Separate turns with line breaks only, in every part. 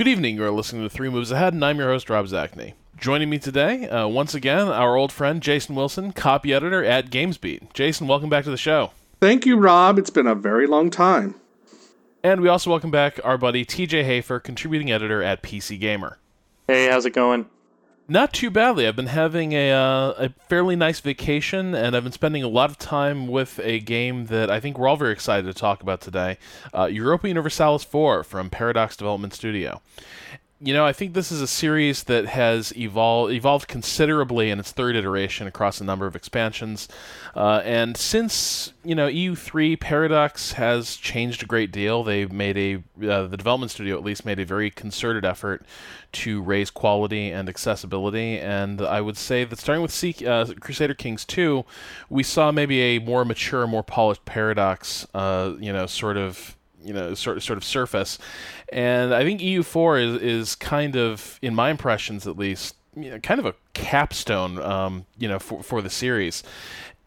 Good evening. You're listening to Three Moves Ahead, and I'm your host, Rob Zacny. Joining me today, uh, once again, our old friend Jason Wilson, copy editor at GamesBeat. Jason, welcome back to the show.
Thank you, Rob. It's been a very long time.
And we also welcome back our buddy TJ Hafer, contributing editor at PC Gamer.
Hey, how's it going?
Not too badly. I've been having a, uh, a fairly nice vacation, and I've been spending a lot of time with a game that I think we're all very excited to talk about today uh, Europa Universalis 4 from Paradox Development Studio you know, I think this is a series that has evolved evolved considerably in its third iteration across a number of expansions. Uh, and since you know EU3 Paradox has changed a great deal, they've made a uh, the development studio at least made a very concerted effort to raise quality and accessibility. And I would say that starting with C- uh, Crusader Kings 2, we saw maybe a more mature, more polished Paradox. Uh, you know, sort of you know sort sort of surface, and I think EU4 is is kind of in my impressions at least you know, kind of a capstone um, you know for for the series,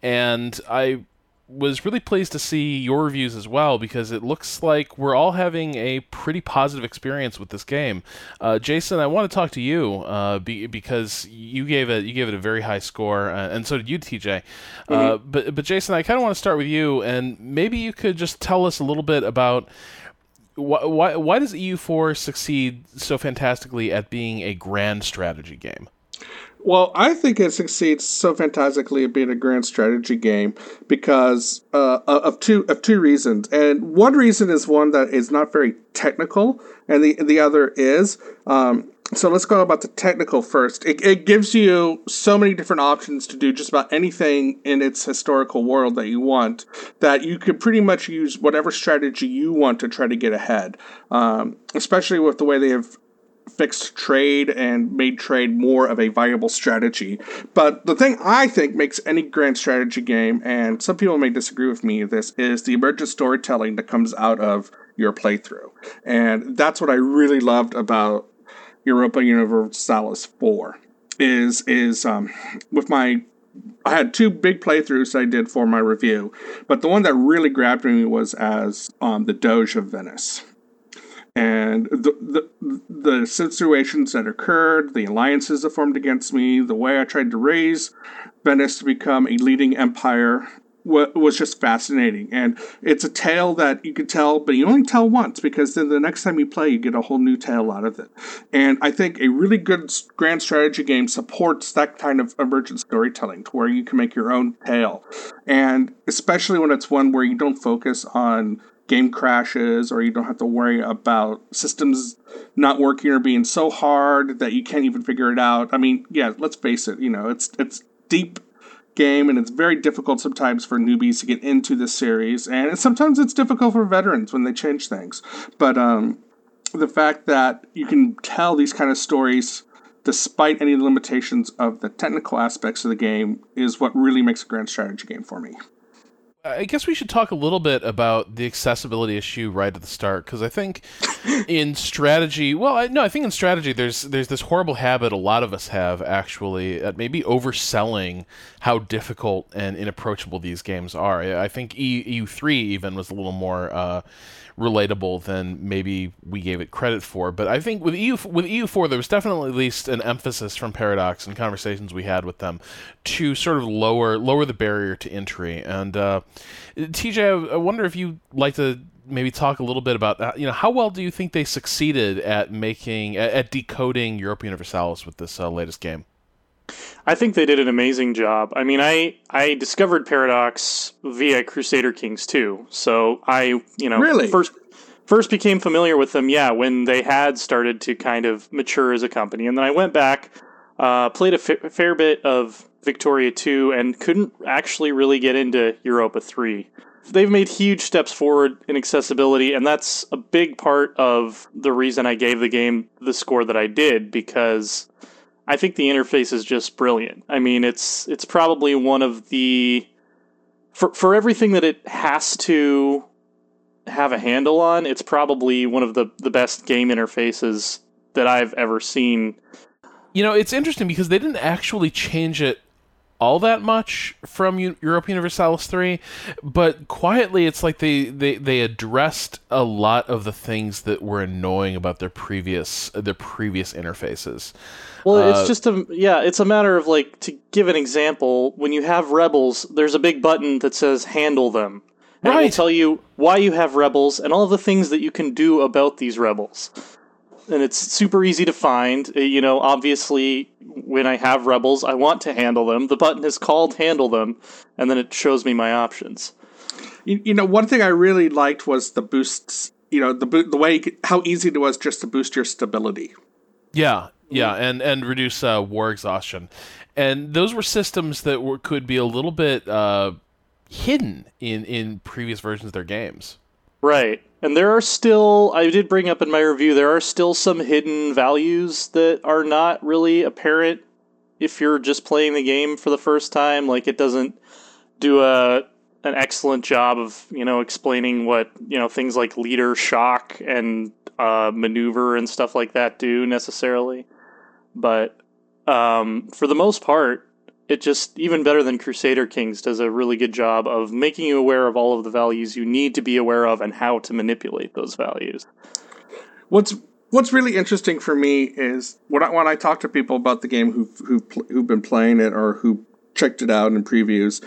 and I was really pleased to see your reviews as well because it looks like we're all having a pretty positive experience with this game. Uh, Jason, I want to talk to you uh, be, because you gave it you gave it a very high score, uh, and so did you, TJ. Uh, mm-hmm. but but Jason, I kind of want to start with you, and maybe you could just tell us a little bit about. Why, why, why does EU4 succeed so fantastically at being a grand strategy game?
Well, I think it succeeds so fantastically at being a grand strategy game because uh, of two of two reasons, and one reason is one that is not very technical, and the the other is. Um, so let's go about the technical first. It, it gives you so many different options to do just about anything in its historical world that you want that you could pretty much use whatever strategy you want to try to get ahead. Um, especially with the way they have fixed trade and made trade more of a viable strategy. But the thing I think makes any grand strategy game, and some people may disagree with me, this is the emergent storytelling that comes out of your playthrough. And that's what I really loved about Europa Universalis 4 is is um, with my I had two big playthroughs I did for my review, but the one that really grabbed me was as um, the Doge of Venice and the, the the situations that occurred, the alliances that formed against me, the way I tried to raise Venice to become a leading empire was just fascinating. And it's a tale that you can tell, but you only tell once because then the next time you play, you get a whole new tale out of it. And I think a really good grand strategy game supports that kind of emergent storytelling to where you can make your own tale. And especially when it's one where you don't focus on game crashes or you don't have to worry about systems not working or being so hard that you can't even figure it out. I mean, yeah, let's face it, you know, it's it's deep game and it's very difficult sometimes for newbies to get into this series and sometimes it's difficult for veterans when they change things. But um the fact that you can tell these kind of stories despite any limitations of the technical aspects of the game is what really makes a grand strategy game for me.
I guess we should talk a little bit about the accessibility issue right at the start because I think in strategy, well, I, no, I think in strategy there's there's this horrible habit a lot of us have actually at maybe overselling how difficult and inapproachable these games are. I think EU three even was a little more. Uh, relatable than maybe we gave it credit for. But I think with EU with EU4, there was definitely at least an emphasis from Paradox and conversations we had with them to sort of lower lower the barrier to entry. And uh, TJ, I wonder if you'd like to maybe talk a little bit about that. You know, how well do you think they succeeded at making at, at decoding Europa Universalis with this uh, latest game?
I think they did an amazing job. I mean, I I discovered Paradox via Crusader Kings 2. So I, you know,
really?
first first became familiar with them, yeah, when they had started to kind of mature as a company. And then I went back, uh, played a fair bit of Victoria 2 and couldn't actually really get into Europa 3. They've made huge steps forward in accessibility, and that's a big part of the reason I gave the game the score that I did because I think the interface is just brilliant. I mean, it's it's probably one of the for for everything that it has to have a handle on, it's probably one of the the best game interfaces that I've ever seen.
You know, it's interesting because they didn't actually change it all that much from U- Europa Universalis 3, but quietly it's like they, they, they addressed a lot of the things that were annoying about their previous their previous interfaces.
Well,
Uh,
it's just a yeah, it's a matter of like to give an example, when you have rebels, there's a big button that says handle them. And it will tell you why you have rebels and all the things that you can do about these rebels. And it's super easy to find. Uh, You know, obviously when I have rebels, I want to handle them. The button is called handle them, and then it shows me my options.
You, you know, one thing I really liked was the boosts. You know, the the way how easy it was just to boost your stability.
Yeah, yeah, and and reduce uh, war exhaustion, and those were systems that were could be a little bit uh, hidden in in previous versions of their games.
Right. And there are still, I did bring up in my review, there are still some hidden values that are not really apparent if you're just playing the game for the first time. Like, it doesn't do a an excellent job of, you know, explaining what, you know, things like leader shock and uh, maneuver and stuff like that do necessarily. But um, for the most part, it just even better than Crusader Kings does a really good job of making you aware of all of the values you need to be aware of and how to manipulate those values.
What's What's really interesting for me is when I, when I talk to people about the game who've who've, who've been playing it or who checked it out in previews,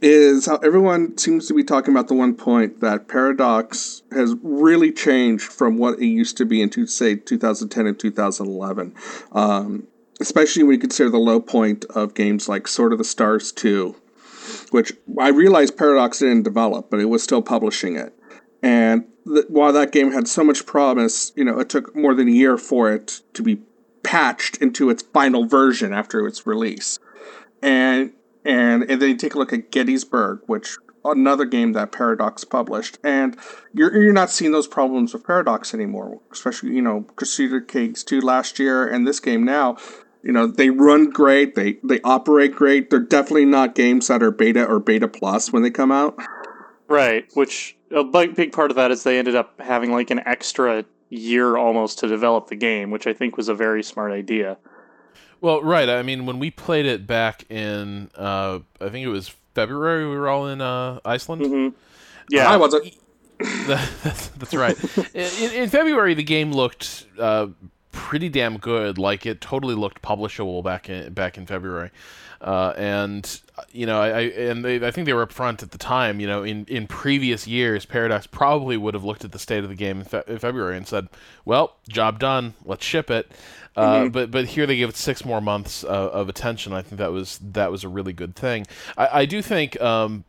is how everyone seems to be talking about the one point that Paradox has really changed from what it used to be in to say 2010 and 2011. Um, especially when you consider the low point of games like Sword of the Stars 2, which I realized Paradox didn't develop, but it was still publishing it. And th- while that game had so much promise, you know, it took more than a year for it to be patched into its final version after its release. And and and then you take a look at Gettysburg, which another game that Paradox published, and you're you're not seeing those problems with Paradox anymore. Especially you know Crusader Kings two last year and this game now. You know they run great, they they operate great. They're definitely not games that are beta or beta plus when they come out.
Right, which a big, big part of that is they ended up having like an extra year almost to develop the game, which I think was a very smart idea.
Well, right. I mean, when we played it back in, uh, I think it was February. We were all in uh, Iceland.
hmm Yeah,
I wasn't.
that's, that's right. in, in February, the game looked uh, pretty damn good. Like it totally looked publishable back in back in February. Uh, and you know, I, I and they, I think they were upfront at the time. You know, in, in previous years, Paradox probably would have looked at the state of the game in, fe- in February and said, "Well, job done. Let's ship it." Uh, But but here they give it six more months uh, of attention. I think that was that was a really good thing. I, I do think um,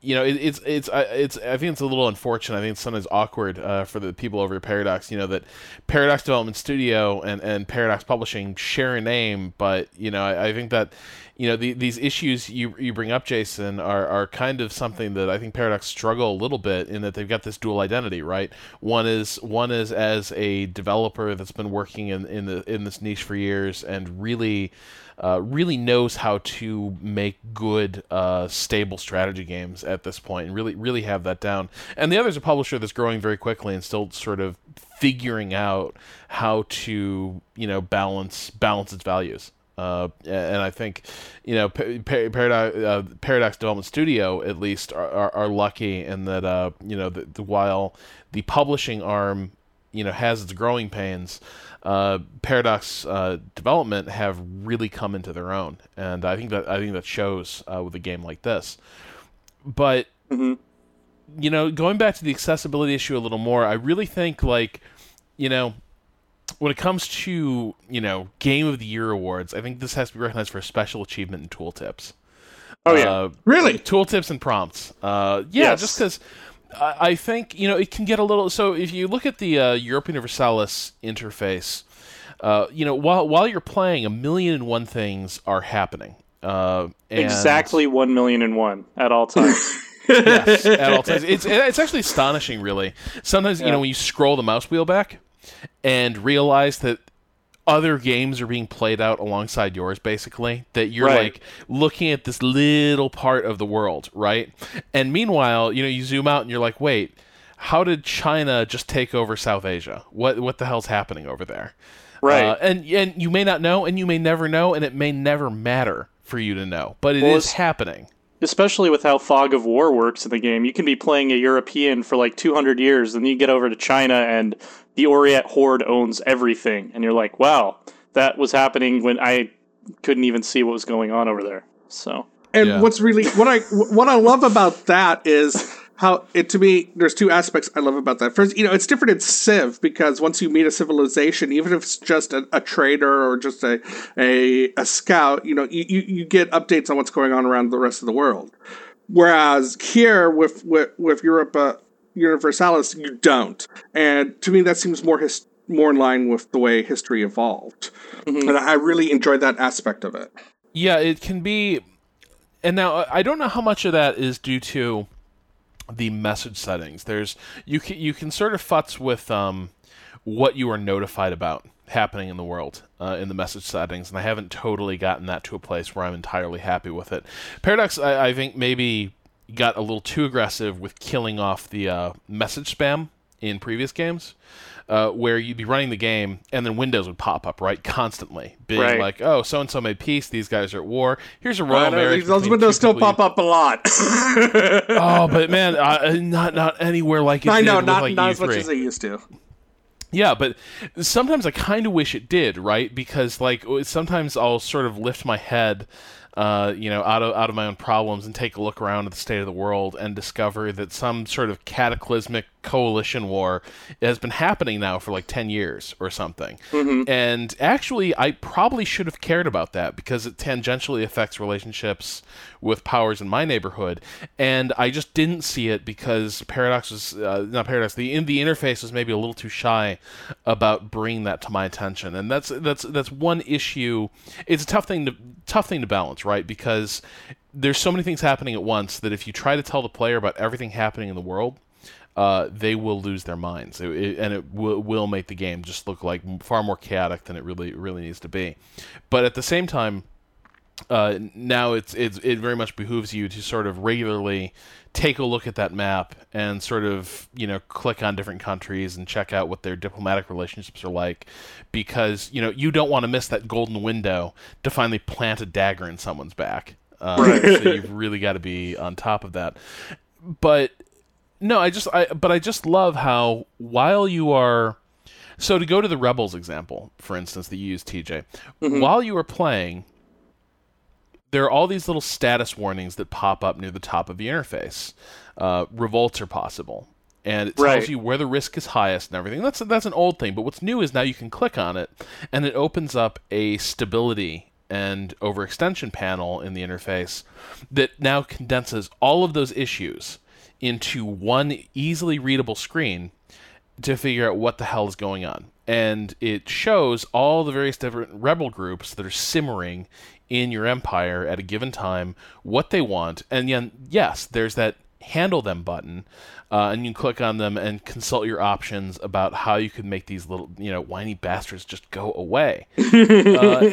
you know, it, it's it's I- it's I think it's a little unfortunate. I think it's sometimes awkward uh, for the people over at Paradox. You know that Paradox Development Studio and, and Paradox Publishing share a name, but you know I, I think that you know the, these issues you you bring up, Jason, are are kind of something that I think Paradox struggle a little bit in that they've got this dual identity, right? One is one is as a developer that's been working in in the in this niche for years and really uh, really knows how to make good, uh, stable strategy games at this point, and really, really have that down. And the other is a publisher that's growing very quickly and still sort of figuring out how to, you know, balance balance its values. Uh, and I think, you know, Pa- Pa- Paradox, uh, Paradox Development Studio at least are, are, are lucky in that, uh, you know, the, the, while the publishing arm, you know, has its growing pains, uh, Paradox uh, development have really come into their own, and I think that I think that shows uh, with a game like this. But
hmm
you know, going back to the accessibility issue a little more, I really think like, you know, when it comes to you know Game of the Year awards, I think this has to be recognized for a special achievement in tooltips.
Oh yeah,
Uh,
Really?
tooltips and prompts. Uh, yeah,
Yes.
just because I, I think you know it can get a little. So if you look at the uh, Europe Universalis interface, uh, you know while while you're playing, a million and one things are happening. Uh, and-
exactly one million and one at all times.
yes, at all times. It's it's actually astonishing, really. Sometimes you know when you scroll the mouse wheel back and realize that other games are being played out alongside yours basically that you're
Right.
like looking at this little part of the world right and meanwhile you know you zoom out and you're like wait how did china just take over south asia what what the hell's happening over there
Right.
uh, and and you may not know and you may never know and it may never matter for you to know, but it well, is happening.
Especially with how fog of war works in the game, you can be playing a European for like 200 years, and then you get over to China, and the Oirat Horde owns everything, and you're like, wow, that was happening when I couldn't even see what was going on over there. So,
and yeah. what's really what I what I love about that is how it to me there's two aspects I love about that. First, you know, it's different in Civ because once you meet a civilization, even if it's just a, a trader or just a, a a scout, you know, you, you, you get updates on what's going on around the rest of the world. Whereas here with with, with Europe uh, Universalis, you don't. And to me, that seems more his, more in line with the way history evolved. Mm-hmm. And I really enjoyed that aspect of it.
Yeah, it can be. And now I don't know how much of that is due to the message settings. There's you can you can sort of futz with um, what you are notified about happening in the world uh, in the message settings, and I haven't totally gotten that to a place where I'm entirely happy with it. Paradox, I, I think maybe got a little too aggressive with killing off the uh, message spam in previous games uh, where you'd be running the game and then windows would pop up right constantly, being right. like, "Oh, so and so made peace. These guys are at war. Here's a royal marriage."
Those windows still pop up a lot.
oh, but man, uh, not not anywhere like it
I know,
not
like not as much as they used to.
Yeah, but sometimes I kind of wish it did, right? Because like sometimes I'll sort of lift my head uh, you know, out of out of my own problems and take a look around at the state of the world and discover that some sort of cataclysmic coalition war has been happening now for like 10 years or something. Mm-hmm. And actually, I probably should have cared about that because it tangentially affects relationships with powers in my neighborhood. And I just didn't see it because Paradox was, uh, not Paradox, the, in, the interface was maybe a little too shy about bringing that to my attention. And that's, that's, that's one issue. It's a tough thing to, tough thing to balance, right? Because there's so many things happening at once that if you try to tell the player about everything happening in the world, uh, they will lose their minds, it, it, and it w- will make the game just look like far more chaotic than it really really needs to be. But at the same time, uh, now it's, it's it very much behooves you to sort of regularly take a look at that map and sort of you know click on different countries and check out what their diplomatic relationships are like because you know you don't want to miss that golden window to finally plant a dagger in someone's back. Uh, so you've really got to be on top of that. But no, I just I but I just love how while you are so to go to the Rebels example, for instance, that you used TJ, mm-hmm. while you are playing, there are all these little status warnings that pop up near the top of the interface. Uh, revolts are possible, and it tells right. you where the risk is highest and everything. That's that's an old thing, but what's new is now you can click on it, and it opens up a stability and overextension panel in the interface that now condenses all of those issues into one easily readable screen to figure out what the hell is going on. And it shows all the various different rebel groups that are simmering in your empire at a given time, what they want. And then, yes, there's that handle them button, uh, and you can click on them and consult your options about how you could make these little, you know, whiny bastards just go away. uh,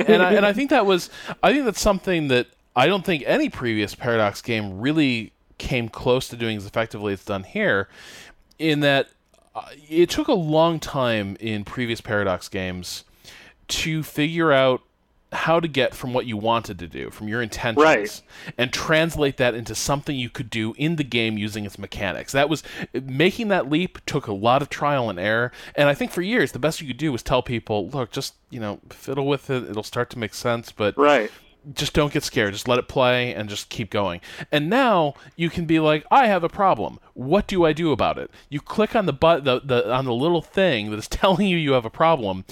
and, I, and I think that was, I think that's something that I don't think any previous Paradox game really came close to doing as effectively as it's done here, in that uh, it took a long time in previous Paradox games to figure out how to get from what you wanted to do, from your intentions,
right.
and translate that into something you could do in the game using its mechanics. That was making that leap took a lot of trial and error, and I think for years the best you could do was tell people, look, just you know, fiddle with it; it'll start to make sense. But
right
just don't get scared. Just let it play and just keep going. And now you can be like, I have a problem. What do I do about it? You click on the but the, the on the little thing that is telling you you have a problem,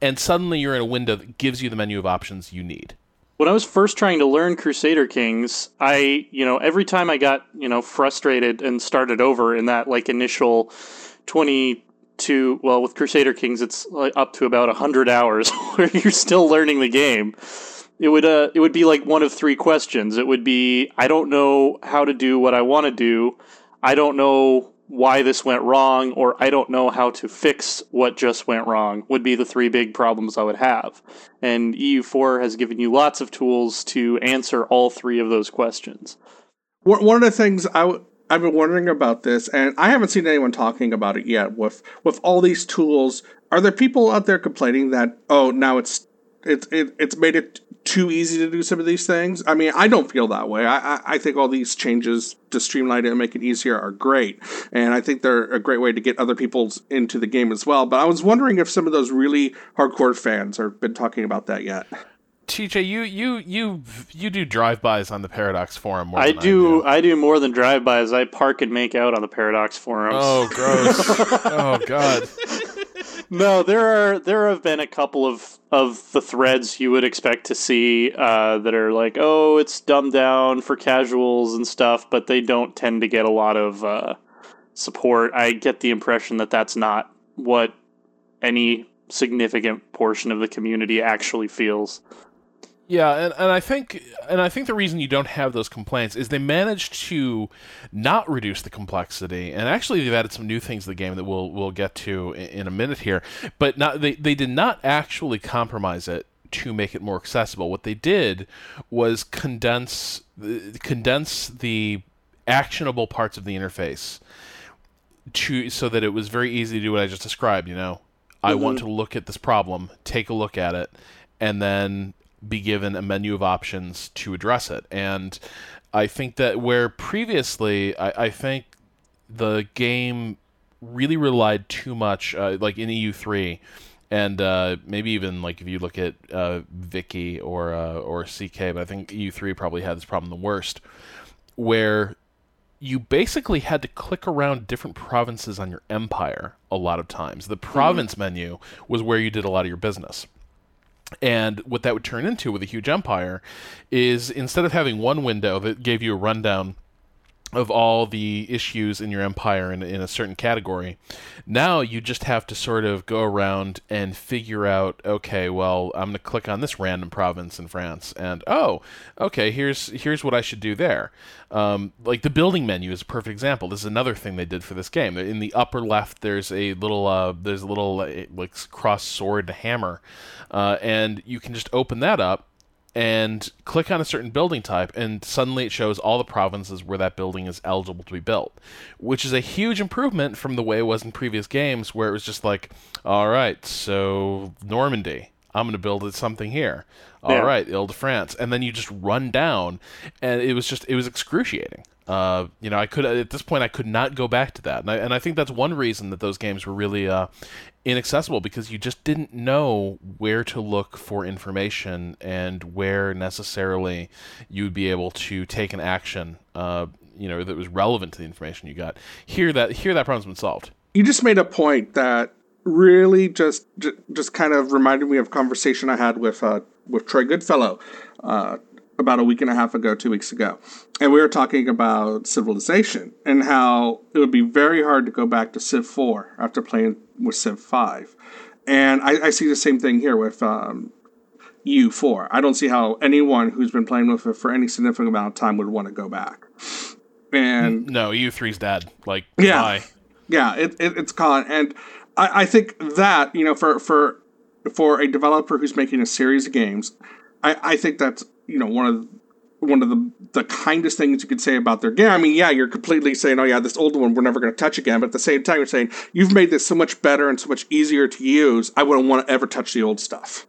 and suddenly you're in a window that gives you the menu of options you need.
When I was first trying to learn Crusader Kings, I, you know, every time I got, you know, frustrated and started over in that like initial 22 well with Crusader Kings it's up to about 100 hours where you're still learning the game it would uh it would be like one of three questions. It would be I don't know how to do what I want to do. I don't know why this went wrong or I don't know how to fix what just went wrong would be the three big problems I would have. And EU4 has given you lots of tools to answer all three of those questions.
One of the things I w- I've been wondering about this, and I haven't seen anyone talking about it yet. With with all these tools, are there people out there complaining that oh now it's it's it, it's made it too easy to do some of these things. I mean, I don't feel that way. I, I, I think all these changes to streamline it and make it easier are great. And I think they're a great way to get other people into the game as well. But I was wondering if some of those really hardcore fans have been talking about that yet.
TJ, you you you you do drive-bys on the Paradox forum. More
I
than
do.
I do.
I do more than drive-bys. I park and make out on the Paradox forums.
Oh, gross! oh God.
no, there are there have been a couple of of the threads you would expect to see uh, that are like, oh, it's dumbed down for casuals and stuff, but they don't tend to get a lot of uh, support. I get the impression that that's not what any significant portion of the community actually feels.
Yeah, and, and I think and I think the reason you don't have those complaints is they managed to not reduce the complexity, and actually they've added some new things to the game that we'll we'll get to in, in a minute here. But not they they did not actually compromise it to make it more accessible. What they did was condense condense the actionable parts of the interface to so that it was very easy to do what I just described. You know, I want mm-hmm. to look at this problem, take a look at it, and then be given a menu of options to address it. And I think that where previously, I, I think the game really relied too much, uh, like in EU3, and uh, maybe even like if you look at uh, Viki or uh, or CK, but I think EU3 probably had this problem the worst, where you basically had to click around different provinces on your empire a lot of times. The province mm-hmm. menu was where you did a lot of your business. And what that would turn into with a huge empire is instead of having one window that gave you a rundown of all the issues in your empire in, in a certain category. Now you just have to sort of go around and figure out, okay, well, I'm going to click on this random province in France, and oh, okay, here's here's what I should do there. Um, like the building menu is a perfect example. This is another thing they did for this game. In the upper left, there's a little uh, there's a little like cross sword hammer, uh, and you can just open that up and click on a certain building type, and suddenly it shows all the provinces where that building is eligible to be built, which is a huge improvement from the way it was in previous games, where it was just like, all right, so Normandy, I'm going to build something here. All yeah. right, Ile-de-France, and then you just run down, and it was just it was excruciating. Uh, you know, I could at this point I could not go back to that, and I, and I think that's one reason that those games were really uh, inaccessible because you just didn't know where to look for information and where necessarily you would be able to take an action. Uh, you know, that was relevant to the information you got. Here, that here that problem's been solved.
You just made a point that really just just kind of reminded me of a conversation I had with uh, with Troy Goodfellow uh, about a week and a half ago, two weeks ago. And we were talking about civilization and how it would be very hard to go back to Civ 4 after playing with Civ 5. And I, I see the same thing here with um, EU4. I don't see how anyone who's been playing with it for any significant amount of time would want to go back. And
no, EU3's dead. Like,
yeah,
bye.
yeah, it, it, it's gone. And I, I think that you know, for for for a developer who's making a series of games, I, I think that's you know one of one of the the kindest things you could say about their game. I mean, yeah, you're completely saying, "Oh yeah, this old one we're never going to touch again," but at the same time, you're saying you've made this so much better and so much easier to use. I wouldn't want to ever touch the old stuff.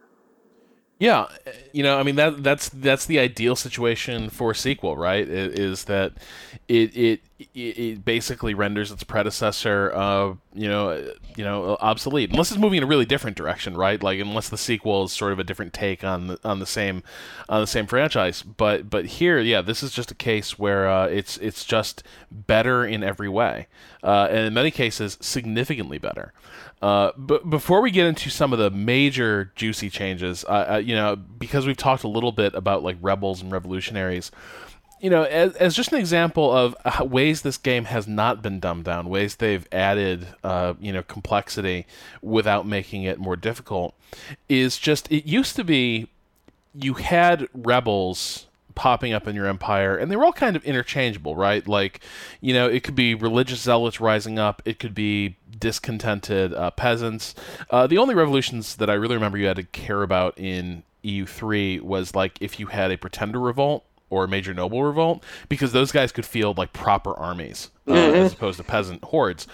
Yeah, you know, I mean that that's that's the ideal situation for a sequel, right? It, is that it, it it basically renders its predecessor, uh, you know, you know, obsolete unless it's moving in a really different direction, right? Like unless the sequel is sort of a different take on the on the same on the same franchise. But but here, yeah, this is just a case where uh, it's it's just better in every way, uh, and in many cases, significantly better. Uh, but before we get into some of the major juicy changes, uh, you know, because we've talked a little bit about like rebels and revolutionaries, you know, as, as just an example of ways this game has not been dumbed down, ways they've added, uh, you know, complexity without making it more difficult, is just it used to be you had rebels popping up in your empire, and they were all kind of interchangeable, right? Like, you know, it could be religious zealots rising up, it could be discontented uh, peasants. Uh, the only revolutions that I really remember you had to care about in EU3 was like if you had a pretender revolt or major noble revolt because those guys could field like proper armies uh, mm-hmm. as opposed to peasant hordes.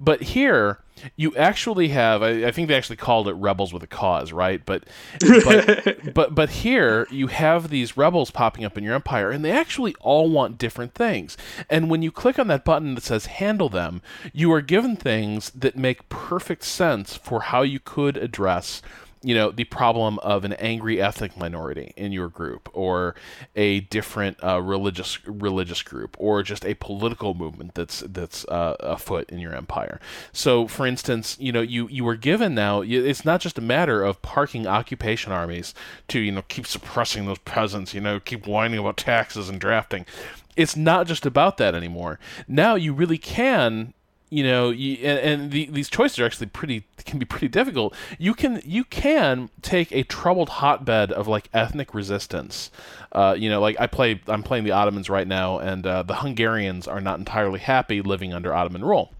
But here, you actually have I, I, think they actually called it rebels with a cause right but but, but but here you have these rebels popping up in your empire and they actually all want different things and when you click on that button that says handle them you are given things that make perfect sense for how you could address you know the problem of an angry ethnic minority in your group or a different uh, religious religious group or just a political movement that's that's uh, afoot in your empire. So for instance you know you you were given now it's not just a matter of parking occupation armies to you know keep suppressing those peasants you know keep whining about taxes and drafting. It's not just about that anymore. Now you really can you know, you, and, and the, these choices are actually pretty can be pretty difficult. You can you can take a troubled hotbed of like ethnic resistance. Uh, you know, like I play I'm playing the Ottomans right now, and uh, the Hungarians are not entirely happy living under Ottoman rule.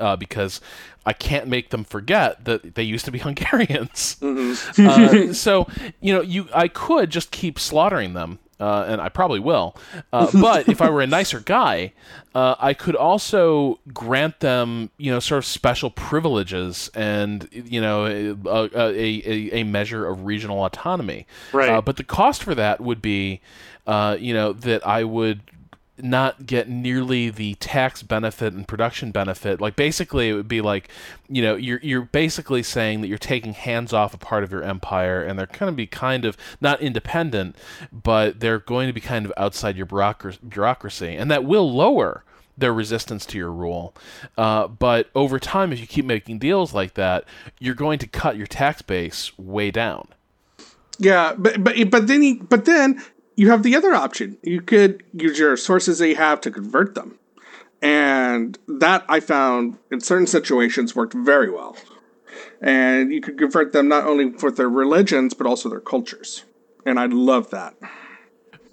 Uh, because I can't make them forget that they used to be Hungarians. Mm-hmm. uh, so you know, you I could just keep slaughtering them, uh, and I probably will. Uh, but if I were a nicer guy, uh, I could also grant them, you know, sort of special privileges and, you know, a, a, a measure of regional autonomy.
Right. Uh,
but the cost for that would be, uh, you know, that I would not get nearly the tax benefit and production benefit. Like basically, it would be like, you know, you're you're basically saying that you're taking hands off a part of your empire, and they're going to be kind of not independent, but they're going to be kind of outside your bureaucracy, and that will lower their resistance to your rule. Uh, but over time, if you keep making deals like that, you're going to cut your tax base way down.
Yeah, but but but then he, but then you have the other option. You could use your sources that you have to convert them. And that I found in certain situations worked very well. And you could convert them not only for their religions, but also their cultures. And I love that.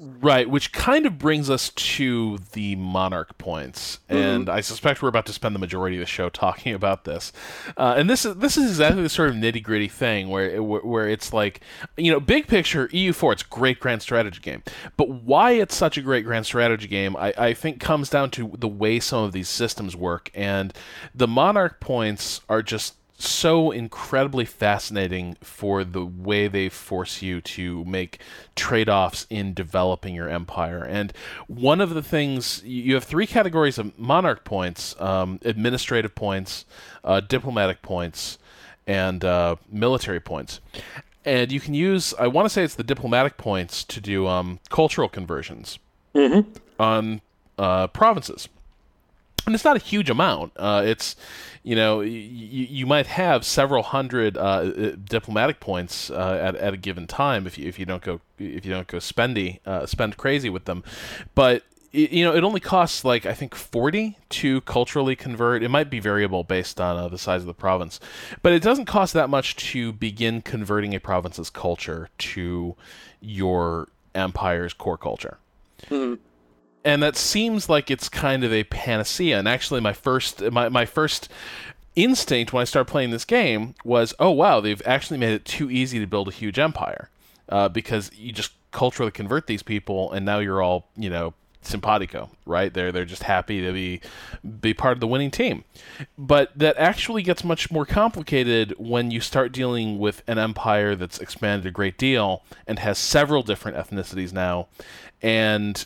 Right, which kind of brings us to the monarch points, mm-hmm. and I suspect we're about to spend the majority of the show talking about this. Uh, and this is this is exactly the sort of nitty gritty thing where it, where it's like, you know, big picture EU4, it's a great grand strategy game, but why it's such a great grand strategy game, I, I think comes down to the way some of these systems work, and the monarch points are just so incredibly fascinating for the way they force you to make trade-offs in developing your empire. And one of the things you have three categories of monarch points um, administrative points uh, diplomatic points and uh, military points. And you can use i want to say it's the diplomatic points to do um, cultural conversions
mm-hmm.
on uh, provinces and it's not a huge amount. Uh, it's you know, y- you might have several hundred uh, uh, diplomatic points uh, at, at a given time if you, if you don't go if you don't go spendy uh, spend crazy with them, but it, you know it only costs like I think forty to culturally convert. It might be variable based on uh, the size of the province, but it doesn't cost that much to begin converting a province's culture to your empire's core culture.
Mm-hmm
and that seems like it's kind of a panacea. And actually, my first my my first instinct when I started playing this game was, oh wow, they've actually made it too easy to build a huge empire uh, because you just culturally convert these people, and now you're all you know simpatico, right? They're they're just happy to be be part of the winning team. But that actually gets much more complicated when you start dealing with an empire that's expanded a great deal and has several different ethnicities now, and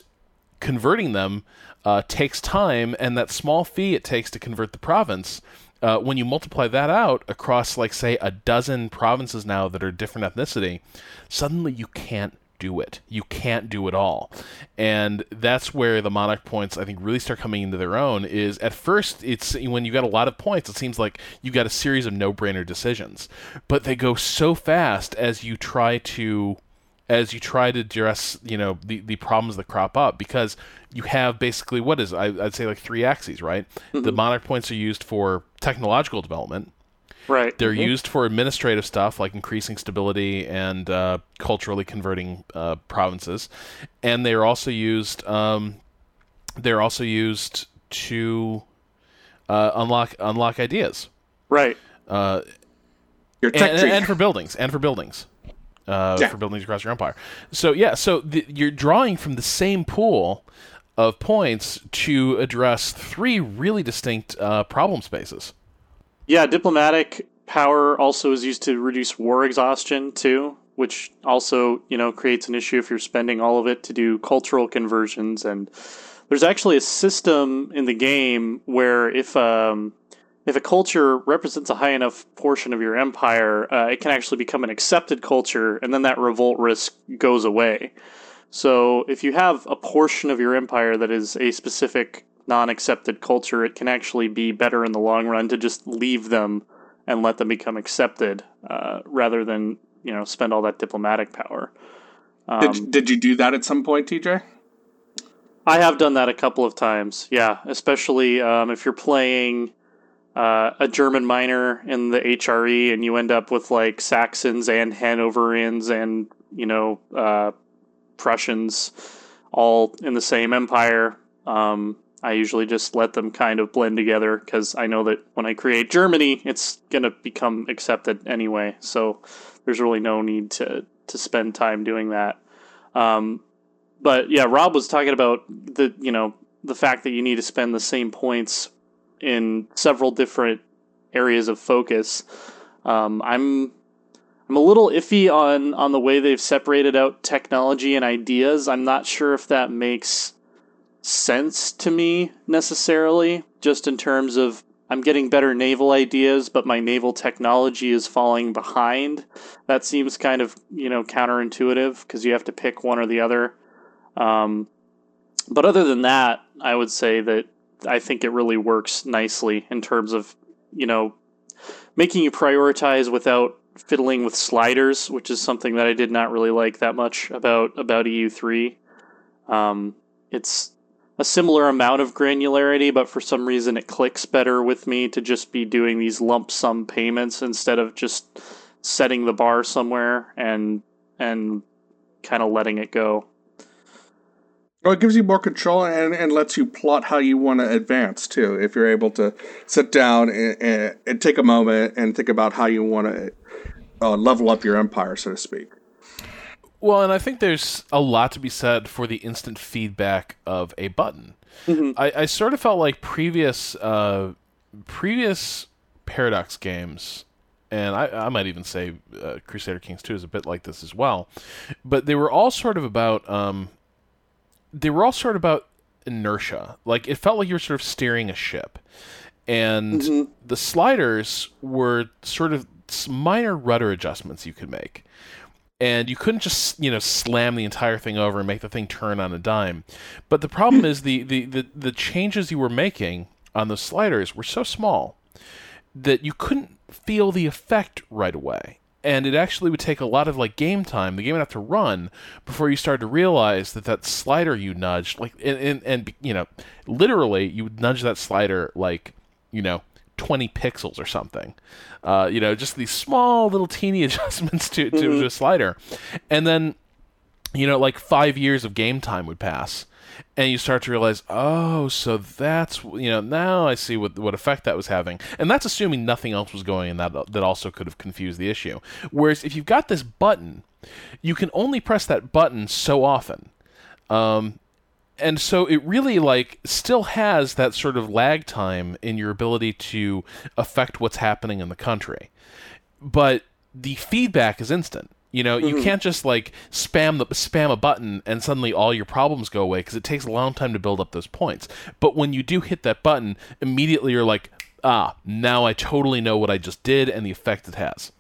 converting them uh, takes time, and that small fee it takes to convert the province. Uh, when you multiply that out across, like, say, a dozen provinces now that are different ethnicity, suddenly you can't do it. You can't do it all. And that's where the monarch points I think really start coming into their own is at first it's when you got a lot of points it seems like you got a series of no-brainer decisions. But they go so fast as you try to as you try to address you know the, the problems that crop up because you have basically what is I, would say like three axes right? Mm-hmm. the monarch points are used for technological development.
Right
they're
mm-hmm.
used for administrative stuff like increasing stability and uh, culturally converting uh, provinces. And they are also used um, they're also used to uh, unlock unlock ideas.
Right.
Uh, Your tech and, and, and for buildings and for buildings uh,
Yeah.
for buildings across your empire. So yeah, so the, you're drawing from the same pool of points to address three really distinct uh, problem spaces.
Yeah, diplomatic power also is used to reduce war exhaustion too, which also, you know, creates an issue if you're spending all of it to do cultural conversions and there's actually a system in the game where if um if a culture represents a high enough portion of your empire, uh, it can actually become an accepted culture, and then that revolt risk goes away. So if you have a portion of your empire that is a specific non-accepted culture, it can actually be better in the long run to just leave them and let them become accepted, uh, rather than you know spend all that diplomatic power. Um,
Did, did you do that at some point, TJ?
I have done that a couple of times. Yeah, especially um, if you're playing uh, a German minor in the HRE and you end up with like Saxons and Hanoverians and you know uh, Prussians all in the same empire. Um, I usually just let them kind of blend together because I know that when I create Germany, it's gonna become accepted anyway. So there's really no need to to spend time doing that. Um, but yeah, Rob was talking about the you know the fact that you need to spend the same points in several different areas of focus. Um, I'm I'm a little iffy on on the way they've separated out technology and ideas. I'm not sure if that makes sense to me necessarily, just in terms of I'm getting better naval ideas, but my naval technology is falling behind. That seems kind of you know counterintuitive because you have to pick one or the other. Um, but other than that, I would say that I think it really works nicely in terms of you know making you prioritize without fiddling with sliders, which is something that I did not really like that much about about EU three. Um, it's a similar amount of granularity, but for some reason it clicks better with me to just be doing these lump sum payments instead of just setting the bar somewhere and and kind of letting it go.
Well, it gives you more control and, and lets you plot how you want to advance too. If you're able to sit down and, and, and take a moment and think about how you want to uh, level up your empire, so to speak.
Well, and I think there's a lot to be said for the instant feedback of a button. I, I sort of felt like previous uh, previous Paradox games, and I, I might even say uh, Crusader Kings 2 is a bit like this as well, but they were all sort of about um, they were all sort of about inertia. Like it felt like you were sort of steering a ship, and mm-hmm. the sliders were sort of minor rudder adjustments you could make and you couldn't just you know slam the entire thing over and make the thing turn on a dime. But the problem is the, the, the, the changes you were making on the sliders were so small that you couldn't feel the effect right away. And it actually would take a lot of like game time. The game would have to run before you started to realize that that slider you nudged, like, and, and, and you know, literally you would nudge that slider like, you know, 20 pixels or something. Uh, you know, just these small little teeny adjustments to, to, a slider. And then, you know, like five years of game time would pass. And you start to realize, oh, so that's you know now I see what what effect that was having, and that's assuming nothing else was going in that that also could have confused the issue. Whereas if you've got this button, you can only press that button so often, um, and so it really like still has that sort of lag time in your ability to affect what's happening in the country. But the feedback is instant you know you can't just like spam the spam a button and suddenly all your problems go away because it takes a long time to build up those points. But when you do hit that button immediately you're like ah now i totally know what i just did and the effect it has.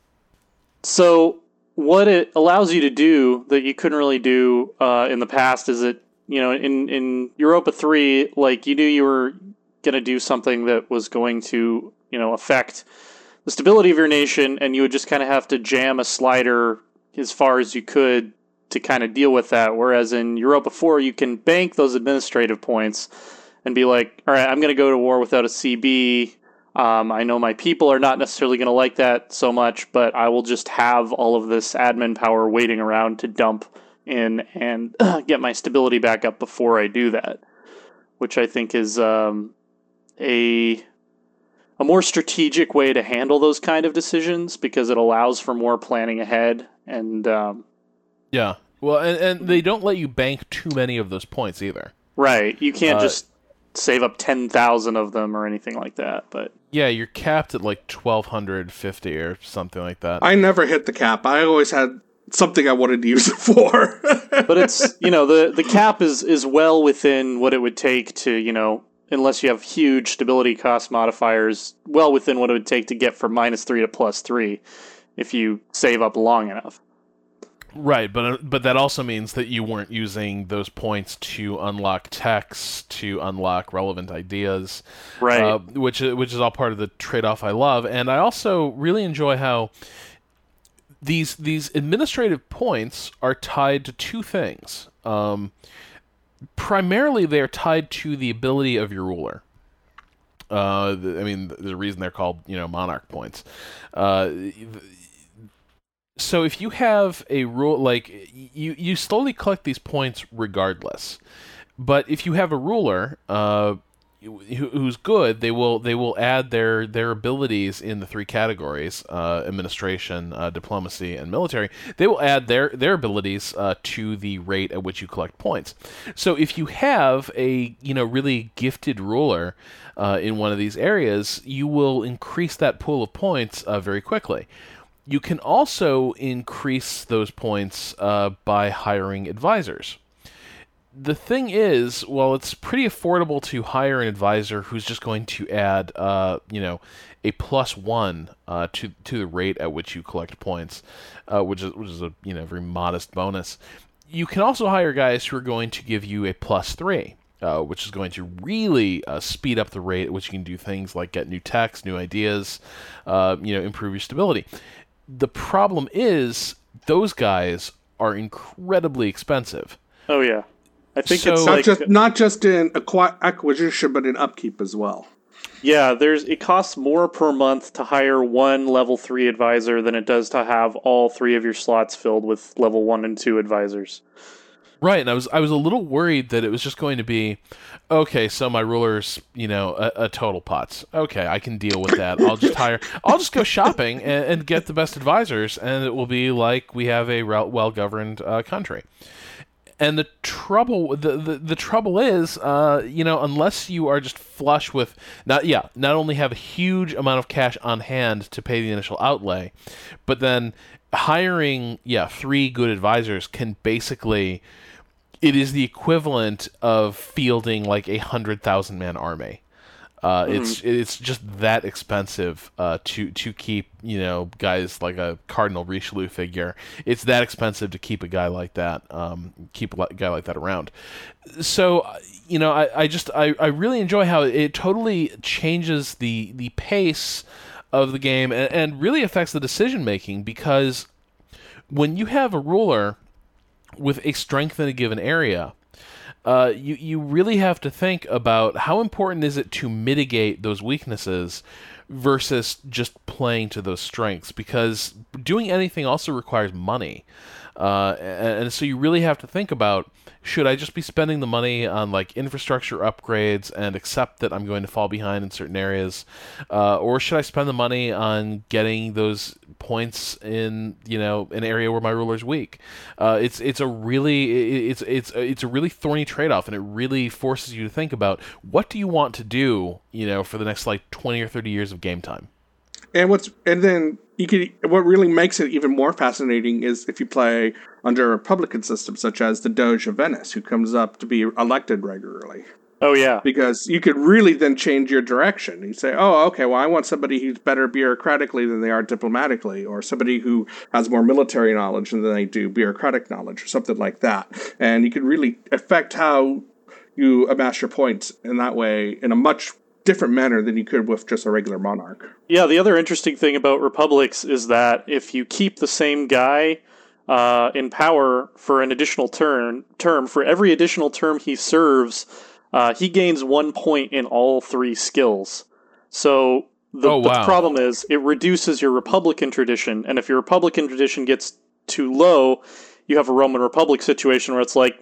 So what it allows you to do that you couldn't really do uh, in the past is it you know in in Europa three like you knew you were going to do something that was going to you know affect the stability of your nation, and you would just kind of have to jam a slider as far as you could to kind of deal with that. Whereas in Europa four, you can bank those administrative points and be like, all right, I'm going to go to war without a CB. Um, I know my people are not necessarily going to like that so much, but I will just have all of this admin power waiting around to dump in and get my stability back up before I do that, which I think is um, a a more strategic way to handle those kind of decisions because it allows for more planning ahead and um,
yeah. Well and, and they don't let you bank too many of those points either.
Right. You can't
Uh,
just save up 10,000 of them or anything like that but
yeah you're capped at like 1250 or something like that.
I never hit the cap. I always had something I wanted to use it for.
but it's you know the the cap is is well within what it would take to you know unless you have huge stability cost modifiers well within what it would take to get from minus three to plus three if you save up long enough
Right, but uh, but that also means that you weren't using those points to unlock techs, to unlock relevant ideas,
right
uh, which which is all part of the trade-off I love, and I also really enjoy how these these administrative points are tied to two things. Um, primarily, they are tied to the ability of your ruler. Uh, I mean, a reason they're called, you know, monarch points. Uh, so if you have a rule like you you slowly collect these points regardless. But if you have a ruler uh who, who's good they will they will add their their abilities in the three categories uh, administration uh, diplomacy and military. They will add their their abilities uh, to the rate at which you collect points. So if you have a you know really gifted ruler uh, in one of these areas you will increase that pool of points uh, very quickly you can also increase those points uh, by hiring advisors. The thing is, well, it's pretty affordable to hire an advisor who's just going to add, uh, you know, a plus one uh, to to the rate at which you collect points, uh, which is which is a you know very modest bonus. You can also hire guys who are going to give you a plus three. Uh, which is going to really uh, speed up the rate at which you can do things like get new techs, new ideas, uh, you know, improve your stability the problem is those guys are incredibly expensive.
oh yeah i think
So-
it's
not
like
just not just in acqui- acquisition, but in upkeep as well.
yeah there's it costs more per month to hire one level three advisor than it does to have all three of your slots filled with level one and two advisors
Right, and I was I was a little worried that it was just going to be, okay, so my ruler's you know a, a total pots. Okay, I can deal with that. I'll just hire. I'll just go shopping and, and get the best advisors, and it will be like we have a well governed uh, country. And the trouble, the, the, the trouble is, uh, you know, unless you are just flush with not, yeah, not only have a huge amount of cash on hand to pay the initial outlay, but then hiring, yeah, three good advisors can basically, it is the equivalent of fielding like a hundred thousand man army. Uh, It's it's just that expensive uh, to to keep you know guys like a Cardinal Richelieu figure. It's that expensive to keep a guy like that um, keep a guy like that around. So you know I, I just I, I really enjoy how it totally changes the the pace of the game and, and really affects the decision making because when you have a ruler with a strength in a given area, uh, you you really have to think about how important is it to mitigate those weaknesses versus just playing to those strengths because doing anything also requires money, uh, and, so you really have to think about should I just be spending the money on like infrastructure upgrades and accept that I'm going to fall behind in certain areas, uh, or should I spend the money on getting those points in you know an area where my ruler's weak? Uh, it's it's a really it's it's it's a really thorny trade off, and it really forces you to think about what do you want to do you know for the next like twenty or thirty years of game time.
And what's and then you could what really makes it even more fascinating is if you play under a Republican system such as the Doge of Venice, who comes up to be elected regularly.
oh yeah
Because you could really then change your direction. You say, "Oh, okay, well, I want somebody who's better bureaucratically than they are diplomatically, or somebody who has more military knowledge than they do bureaucratic knowledge, or something like that." And you could really affect how you amass your points in that way in a much different manner than you could with just a regular monarch.
Yeah, the other interesting thing about republics is that if you keep the same guy uh, in power for an additional turn term, for every additional term he serves, uh, he gains one point in all three skills. So the,
Oh,
the problem is it reduces your republican tradition, and if your republican tradition gets too low, you have a Roman Republic situation where it's like,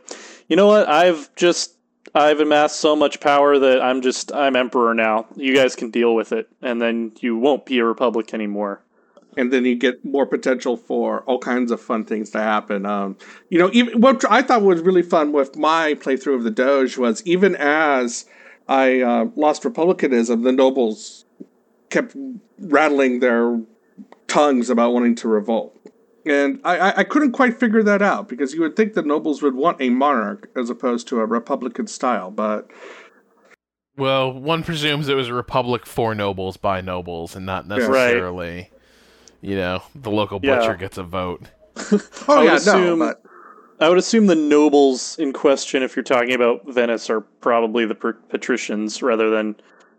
you know what, I've just I've amassed so much power that I'm just I'm emperor now. You guys can deal with it, and then you won't be a republic anymore.
And then you get more potential for all kinds of fun things to happen. Um, you know, even what I thought was really fun with my playthrough of the Doge was even as I uh, lost republicanism, the nobles kept rattling their tongues about wanting to revolt. And I, I couldn't quite figure that out because you would think the nobles would want a monarch as opposed to a republican style, but
Well, one presumes it was a republic for nobles by nobles, and not necessarily, you know, the local
Yeah.
butcher gets a vote.
oh
I would
yeah,
assume-
no, but
I would assume the nobles in question, if you're talking about Venice, are probably the patricians rather than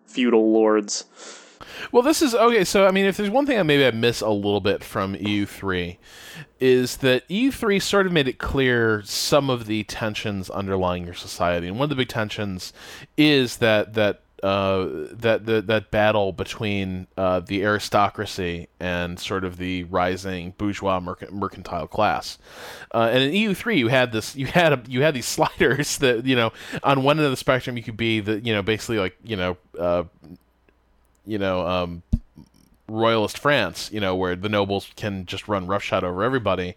feudal lords.
Well, this is okay. So, I mean, if there's one thing I maybe I miss a little bit from EU3, is that EU3 sort of made it clear some of the tensions underlying your society, and one of the big tensions is that that uh, that that that battle between uh, the aristocracy and sort of the rising bourgeois merc- mercantile class. Uh, and in EU3, you had this, you had a, you had these sliders that you know, on one end of the spectrum, you could be the, you know, basically like you know. You know, um, royalist France, you know, where the nobles can just run roughshod over everybody,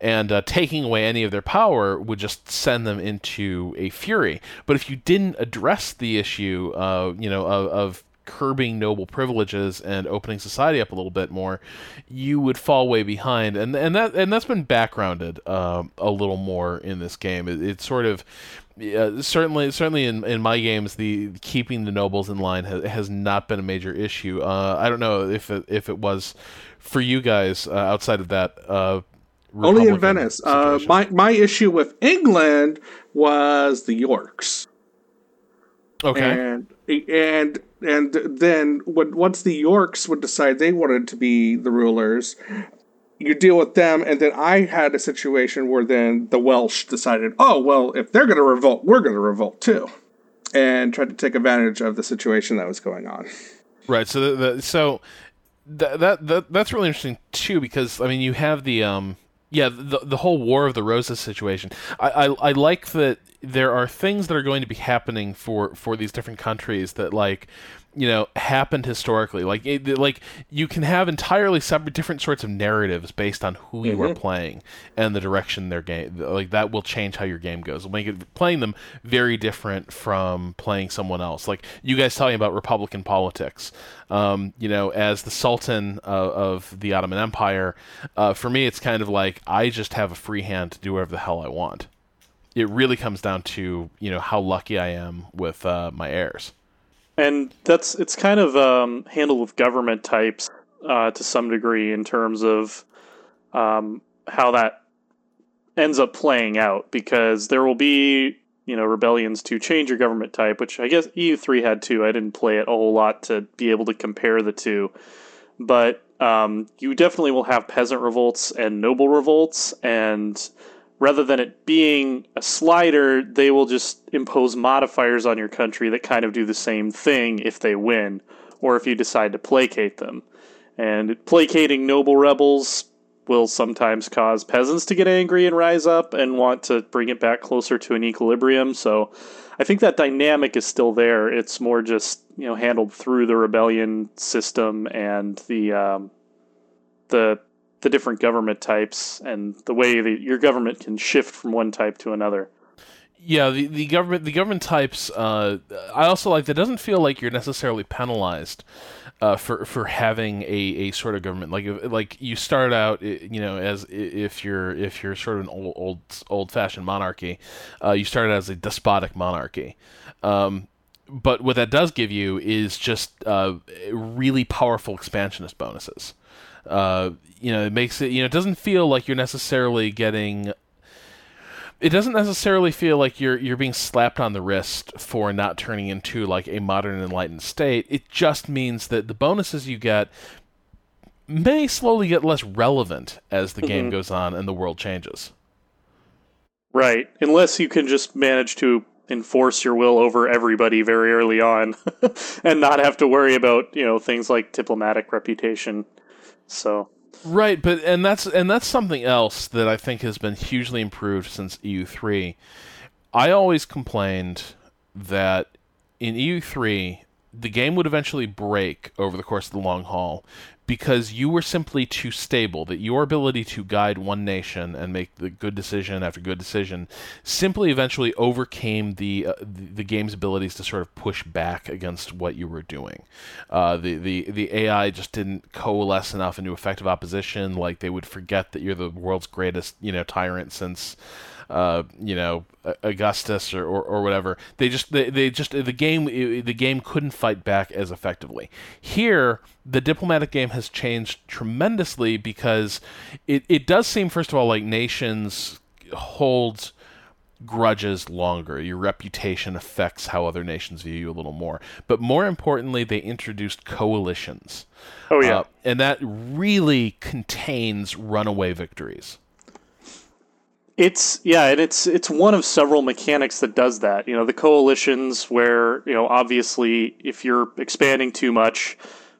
and uh, taking away any of their power would just send them into a fury. But if you didn't address the issue, uh, you know, of, of curbing noble privileges and opening society up a little bit more, you would fall way behind, and and that and that's been backgrounded um, a little more in this game. It, it's sort of yeah, certainly, certainly in, in my games, the keeping the nobles in line has, has not been a major issue. Uh, I don't know if it, if it was for you guys uh, outside of that. Uh,
only in Venice. Uh, my my issue with England was the Yorks.
okay,
And and and then when, once the Yorks would decide they wanted to be the rulers, you deal with them. And then I had a situation where then the Welsh decided, oh well, if they're going to revolt, we're going to revolt too, and tried to take advantage of the situation that was going on.
right. So the, the so that, that that that's really interesting too because I mean you have the um yeah the the whole War of the Roses situation. I I, I like that there are things that are going to be happening for for these different countries that like you know happened historically. Like it, like you can have entirely separate different sorts of narratives based on who you are playing and the direction their game like that will change how your game goes. It'll make it playing them very different from playing someone else. Like you guys talking about republican politics. Um, you know as the sultan of, of the ottoman empire uh, for me it's kind of like i just have a free hand to do whatever the hell i want. It really comes down to you know how lucky i am with uh, my heirs
and that's it's kind of um, handled with government types uh, to some degree in terms of um, how that ends up playing out because there will be you know rebellions to change your government type which i guess eu3 had too. I didn't play it a whole lot to be able to compare the two. But um, you definitely will have peasant revolts and noble revolts and rather than it being a slider, they will just impose modifiers on your country that kind of do the same thing if they win, or if you decide to placate them. And placating noble rebels will sometimes cause peasants to get angry and rise up and want to bring it back closer to an equilibrium. So I think that dynamic is still there. It's more just you know handled through the rebellion system and the um, the the different government types and the way that your government can shift from one type to another.
Yeah, the, the government the government types. Uh, I also like that. Doesn't feel like you're necessarily penalized uh, for for having a, a sort of government. Like like you start out, you know, as if you're if you're sort of an old old old fashioned monarchy, uh, you start out as a despotic monarchy. Um, but what that does give you is just uh, really powerful expansionist bonuses. Uh, you know, it makes it. You know, it doesn't feel like you're necessarily getting it doesn't necessarily feel like you're you're being slapped on the wrist for not turning into like a modern enlightened state. It just means that the bonuses you get may slowly get less relevant as the game
Mhm.
goes on and the world changes.
Right. Unless you can just manage to enforce your will over everybody very early on and not have to worry about, you know, things like diplomatic reputation. So,
Right, but and that's and that's something else that I think has been hugely improved since EU3. I always complained that in EU3 the game would eventually break over the course of the long haul because you were simply too stable that your ability to guide one nation and make the good decision after good decision simply eventually overcame the uh, the, game's abilities to sort of push back against what you were doing. Uh, the, the the AI just didn't coalesce enough into effective opposition. Like they would forget that you're the world's greatest you know tyrant since uh, you know Augustus or, or, or, whatever. They just they, they just the game the game couldn't fight back as effectively. Here, the diplomatic game has changed tremendously because it, it does seem first of all like nations hold grudges longer. Your reputation affects how other nations view you a little more. But more importantly, they introduced coalitions.
Oh yeah, uh,
and that really contains runaway victories.
It's yeah, and it's it's one of several mechanics that does that. You know, the coalitions where you know obviously if you're expanding too much,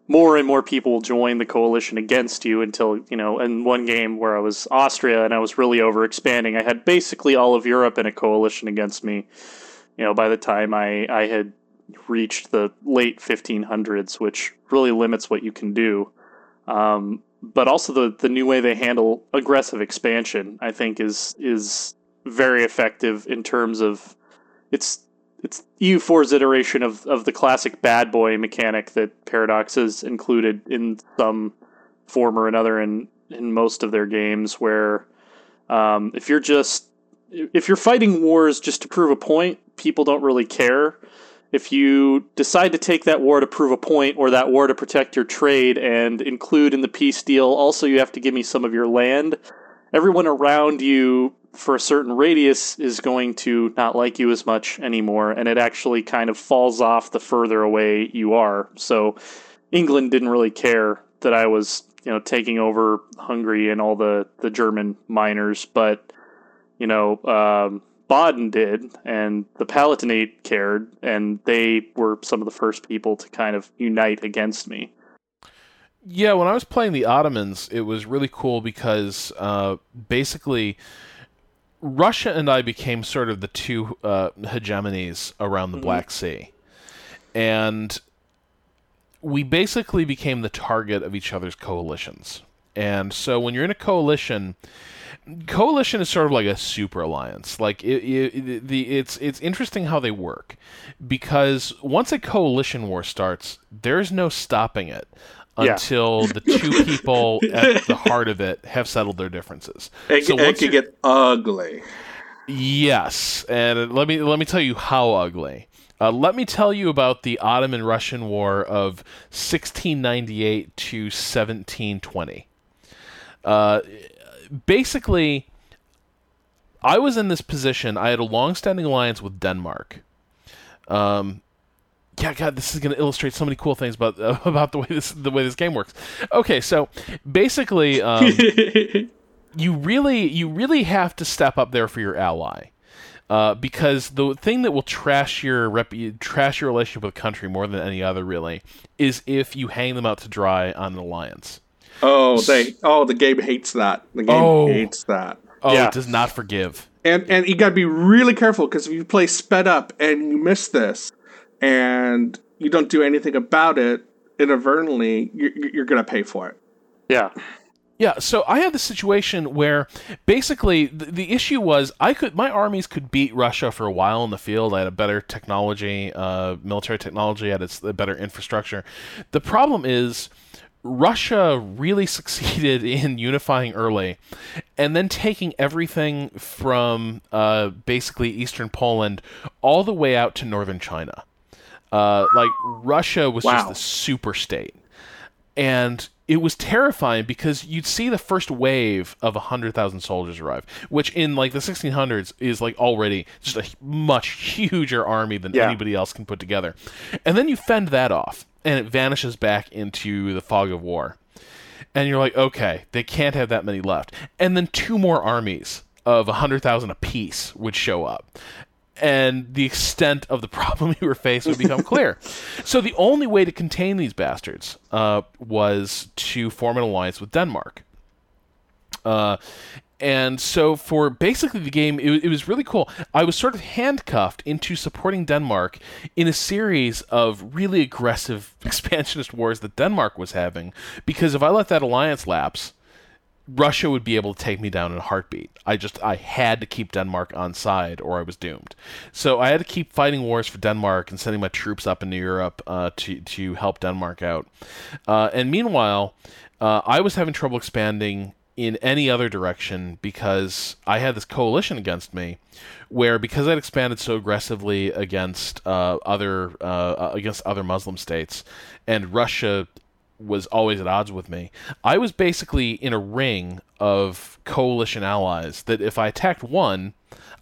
more and more people will join the coalition against you until you know. In one game where I was Austria and I was really over expanding, I had basically all of Europe in a coalition against me. You know, by the time I I had reached the late 1500s, which really limits what you can do. Um, but also the the new way they handle aggressive expansion, I think is is very effective in terms of it's it's EU4's iteration of, of the classic bad boy mechanic that Paradox has included in some form or another in in most of their games where um, if you're just if you're fighting wars just to prove a point, people don't really care if you decide to take that war to prove a point or that war to protect your trade and include in the peace deal, also you have to give me some of your land, everyone around you for a certain radius is going to not like you as much anymore, and it actually kind of falls off the further away you are. So England didn't really care that I was, you know, taking over Hungary and all the, the German minors, but you know, um, Baden did, and the Palatinate cared, and they were some of the first people to kind of unite against me.
Yeah, when I was playing the Ottomans, it was really cool because uh, basically Russia and I became sort of the two uh, hegemonies around the mm-hmm. Black Sea. And we basically became the target of each other's coalitions. And so when you're in a coalition, coalition is sort of like a super alliance. Like it, it, the it's it's interesting how they work because once a coalition war starts, there's no stopping it until yeah. the two people at the heart of it have settled their differences.
It, so it can get ugly.
Yes, and let me let me tell you how ugly. Uh, let me tell you about the Ottoman Russian War of 1698 to 1720. Uh, basically, I was in this position. I had a long-standing alliance with Denmark. Um, yeah, God, this is going to illustrate so many cool things about uh, about the way this the way this game works. Okay, so basically, um, you really you really have to step up there for your ally. Uh, because the thing that will trash your rep- trash your relationship with a country more than any other really is if you hang them out to dry on an alliance.
Oh, they oh the game hates that. The game oh. hates that.
Oh, yeah. it does not forgive.
And and you got to be really careful because if you play sped up and you miss this, and you don't do anything about it inadvertently, you're, you're going to pay for it.
Yeah.
Yeah, so I had the situation where basically the, the, issue was I could my armies could beat Russia for a while in the field. I had a better technology, uh, military technology, I had a better infrastructure. The problem is Russia really succeeded in unifying early and then taking everything from uh, basically eastern Poland all the way out to northern China. Uh, like, Russia was wow. just a super state. And it was terrifying because you'd see the first wave of 100,000 soldiers arrive, which in like the 1600s is like already just a much huger army than yeah. anybody else can put together. And then you fend that off and it vanishes back into the fog of war. And you're like, okay, they can't have that many left. And then two more armies of 100,000 apiece would show up. And the extent of the problem you were faced would become clear. so the only way to contain these bastards uh, was to form an alliance with Denmark. Uh, and so for basically the game, it, it, was really cool. I was sort of handcuffed into supporting Denmark in a series of really aggressive expansionist wars that Denmark was having, because if I let that alliance lapse, Russia would be able to take me down in a heartbeat. I just I had to keep Denmark on side, or I was doomed. So I had to keep fighting wars for Denmark and sending my troops up into Europe uh, to to help Denmark out. Uh, and meanwhile, uh, I was having trouble expanding in any other direction because I had this coalition against me, where because I'd expanded so aggressively against uh, other uh, against other Muslim states, and Russia was always at odds with me. I was basically in a ring of coalition allies that if I attacked one,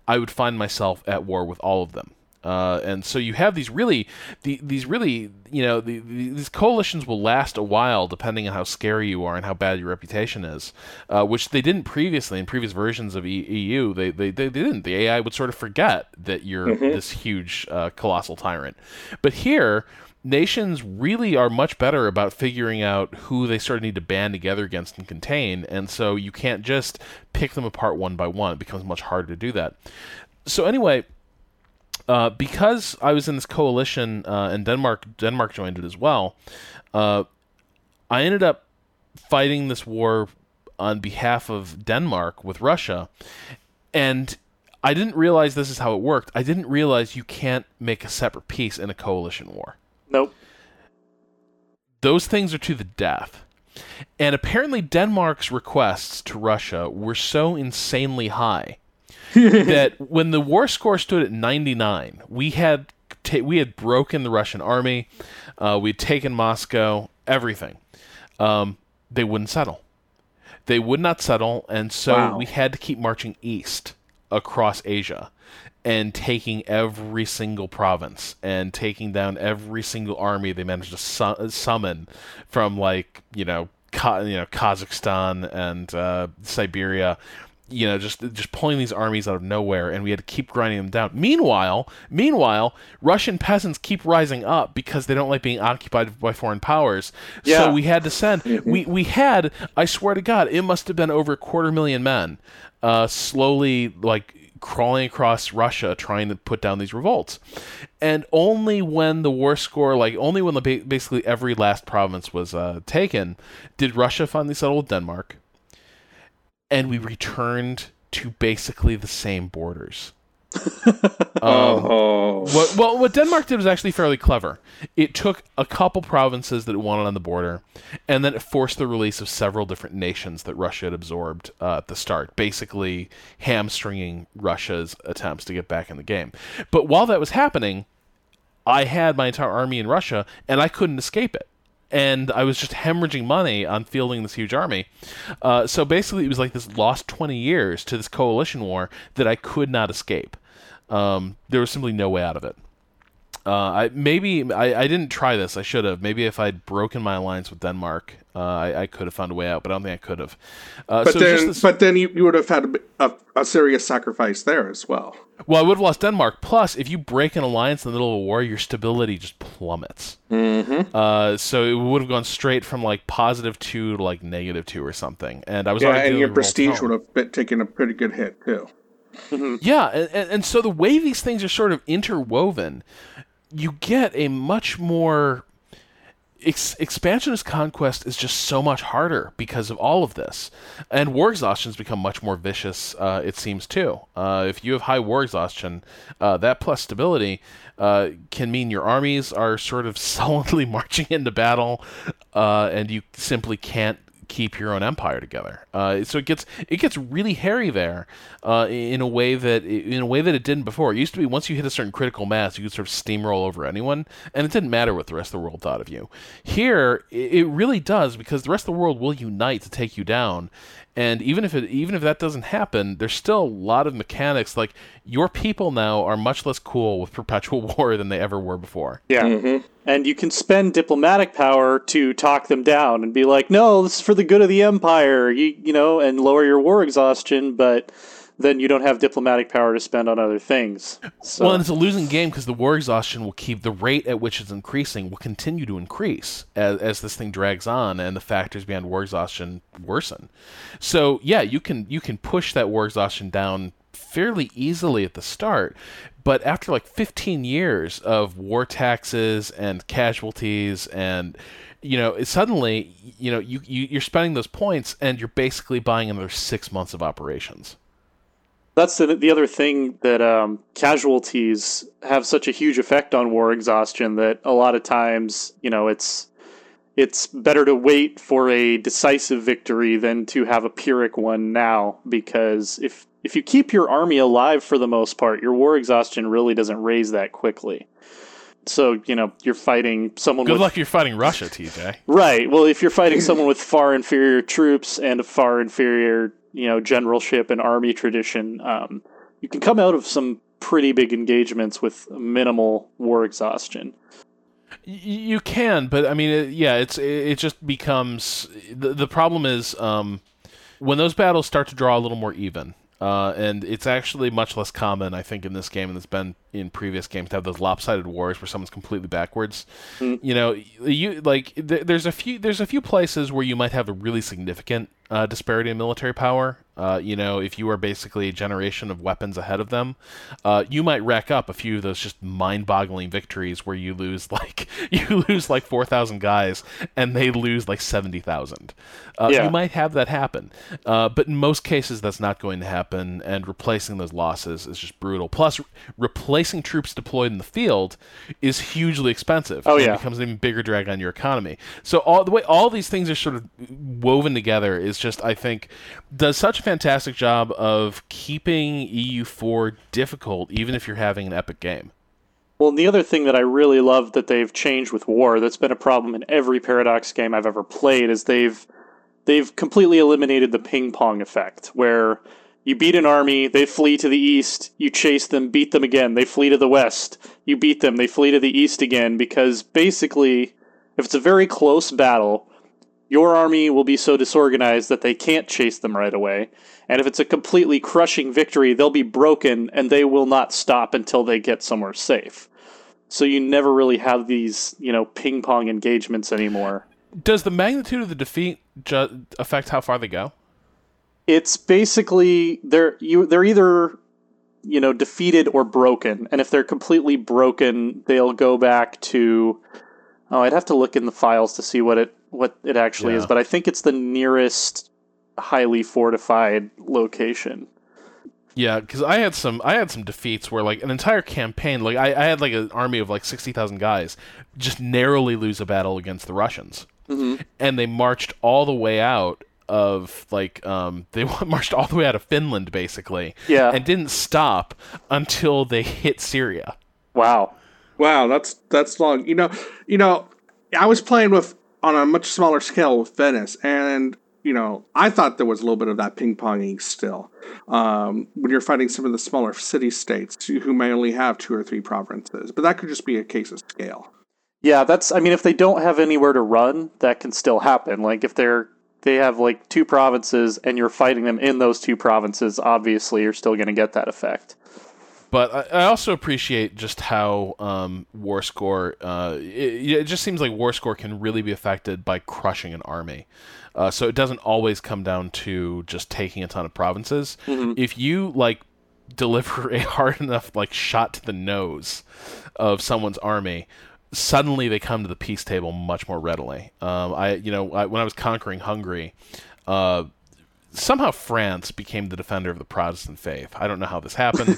I would find myself at war with all of them. Uh, and so you have these really, the, these really, you know, the, the, these coalitions will last a while depending on how scary you are and how bad your reputation is, uh, which they didn't previously in previous versions of e- EU. They, they, they didn't. The AI would sort of forget that you're mm-hmm. this huge, uh, colossal tyrant. But here, nations really are much better about figuring out who they sort of need to band together against and contain, and so you can't just pick them apart one by one. It becomes much harder to do that. So anyway, uh, because I was in this coalition uh, and Denmark Denmark joined it as well, uh, I ended up fighting this war on behalf of Denmark with Russia, and I didn't realize this is how it worked. I didn't realize you can't make a separate peace in a coalition war.
Nope.
Those things are to the death. And apparently, Denmark's requests to Russia were so insanely high that when the war score stood at 99, we had ta- we had broken the Russian army, uh, we'd taken Moscow, everything. Um, they wouldn't settle. They would not settle, and so wow. we had to keep marching east across Asia and taking every single province and taking down every single army they managed to su- summon from like you know Ka- you know Kazakhstan and uh, Siberia you know just just pulling these armies out of nowhere and we had to keep grinding them down meanwhile meanwhile russian peasants keep rising up because they don't like being occupied by foreign powers yeah. so we had to send we we had i swear to god it must have been over a quarter million men uh, slowly like crawling across Russia trying to put down these revolts. And only when the war score, like only when the basically every last province was uh, taken, did Russia finally settle with Denmark. And we returned to basically the same borders. um, oh. what, well, what Denmark did was actually fairly clever. It took a couple provinces that it wanted on the border, and then it forced the release of several different nations that Russia had absorbed uh, at the start, basically hamstringing Russia's attempts to get back in the game. But while that was happening, I had my entire army in Russia, and I couldn't escape it and I was just hemorrhaging money on fielding this huge army. Uh, so basically, it was like this lost 20 years to this coalition war that I could not escape. Um, there was simply no way out of it. Uh, I maybe I, I didn't try this. I should have. Maybe if I'd broken my alliance with Denmark, uh, I, I could have found a way out. But I don't think I could have.
Uh, but so then, this... but then you, you would have had a, a, a, serious sacrifice there as well.
Well, I would have lost Denmark. Plus, if you break an alliance in the middle of a war, your stability just plummets.
Mm-hmm.
Uh, so it would have gone straight from like positive two to like negative two or something. And I was
yeah, and your prestige would have been, taken a pretty good hit too.
yeah, and, and so the way these things are sort of interwoven, you get a much more ex- expansionist conquest is just so much harder because of all of this, and war exhaustion has become much more vicious. Uh, it seems too. Uh, if you have high war exhaustion, uh, that plus stability uh, can mean your armies are sort of sullenly marching into battle, uh, and you simply can't keep your own empire together. Uh, so it gets it gets really hairy there uh, in a way that in a way that it didn't before. It used to be once you hit a certain critical mass, you could sort of steamroll over anyone, and it didn't matter what the rest of the world thought of you. Here, it really does because the rest of the world will unite to take you down, and even if it even if that doesn't happen, there's still a lot of mechanics. Like your people now are much less cool with perpetual war than they ever were before.
Yeah, mm-hmm. And you can spend diplomatic power to talk them down and be like, "No, this is for the good of the empire," you you know, and lower your war exhaustion. But then you don't have diplomatic power to spend on other things. So,
Well, and it's a losing game because the war exhaustion will keep the rate at which it's increasing will continue to increase as, as this thing drags on and the factors behind war exhaustion worsen. So yeah, you can you can push that war exhaustion down fairly easily at the start, but after like 15 years of war taxes and casualties and you know suddenly you know you, you you're spending those points and you're basically buying another six months of operations.
that's the, the other thing that um, casualties have such a huge effect on war exhaustion that a lot of times, you know, it's it's better to wait for a decisive victory than to have a pyrrhic one now because if if you keep your army alive for the most part, your war exhaustion really doesn't raise that quickly. So, you know, you're fighting someone with
Good
with
luck you're fighting Russia, TJ.
Right. Well, if you're fighting someone with far inferior troops and a far inferior, you know, generalship and army tradition, um, you can come out of some pretty big engagements with minimal war exhaustion.
You can, but I mean, it, yeah, it's it, it just becomes the the problem is um, when those battles start to draw a little more even. Uh, and it's actually much less common, I think, in this game, and it's been in previous games to have those lopsided wars where someone's completely backwards. You know, you like th- there's a few there's a few places where you might have a really significant uh, disparity in military power. Uh, you know, if you are basically a generation of weapons ahead of them, uh, you might rack up a few of those just mind-boggling victories where you lose like you lose like four thousand guys and they lose like seventy thousand. Uh,
Yeah.
You might have that happen, uh, but in most cases that's not going to happen. And replacing those losses is just brutal. Plus, re- replacing troops deployed in the field is hugely expensive.
Oh,
and
yeah.
it becomes an even bigger drag on your economy. So all the way all these things are sort of woven together is just I think does such a fantastic job of keeping EU4 difficult even if you're having an epic game.
Well, the other thing that I really love that they've changed with war that's been a problem in every Paradox game I've ever played is they've they've completely eliminated the ping pong effect where you beat an army, they flee to the east, you chase them, beat them again, they flee to the west, you beat them, they flee to the east again because basically if it's a very close battle, your army will be so disorganized that they can't chase them right away. And if it's a completely crushing victory, they'll be broken and they will not stop until they get somewhere safe. So you never really have these, you know, ping pong engagements anymore.
Does the magnitude of the defeat ju- affect how far they go?
It's basically they're you they're either you know defeated or broken, and if they're completely broken, they'll go back to oh, I'd have to look in the files to see what it what it actually is, but I think it's the nearest highly fortified location.
Yeah, because I had some I had some defeats where like an entire campaign, like I, I had like an army of like sixty thousand guys, just narrowly lose a battle against the Russians,
Mm-hmm.
and they marched all the way out of like um they marched all the way out of Finland basically,
Yeah.
and didn't stop until they hit Syria.
Wow.
Wow, that's that's long. You know, you know, I was playing with on a much smaller scale with Venice, and you know, I thought there was a little bit of that ping ponging still. Um, when you're fighting some of the smaller city states who may only have two or three provinces, but that could just be a case of scale.
Yeah, that's. I mean, if they don't have anywhere to run, that can still happen. Like if they're they have like two provinces and you're fighting them in those two provinces, obviously you're still going to get that effect.
But I, I also appreciate just how um, War Score. Uh, it, it just seems like War Score can really be affected by crushing an army. Uh, so it doesn't always come down to just taking a ton of provinces. If you like deliver a hard enough like shot to the nose of someone's army, suddenly they come to the peace table much more readily. Um, I, you know, I, when I was conquering Hungary, uh, somehow France became the defender of the Protestant faith. I don't know how this happened,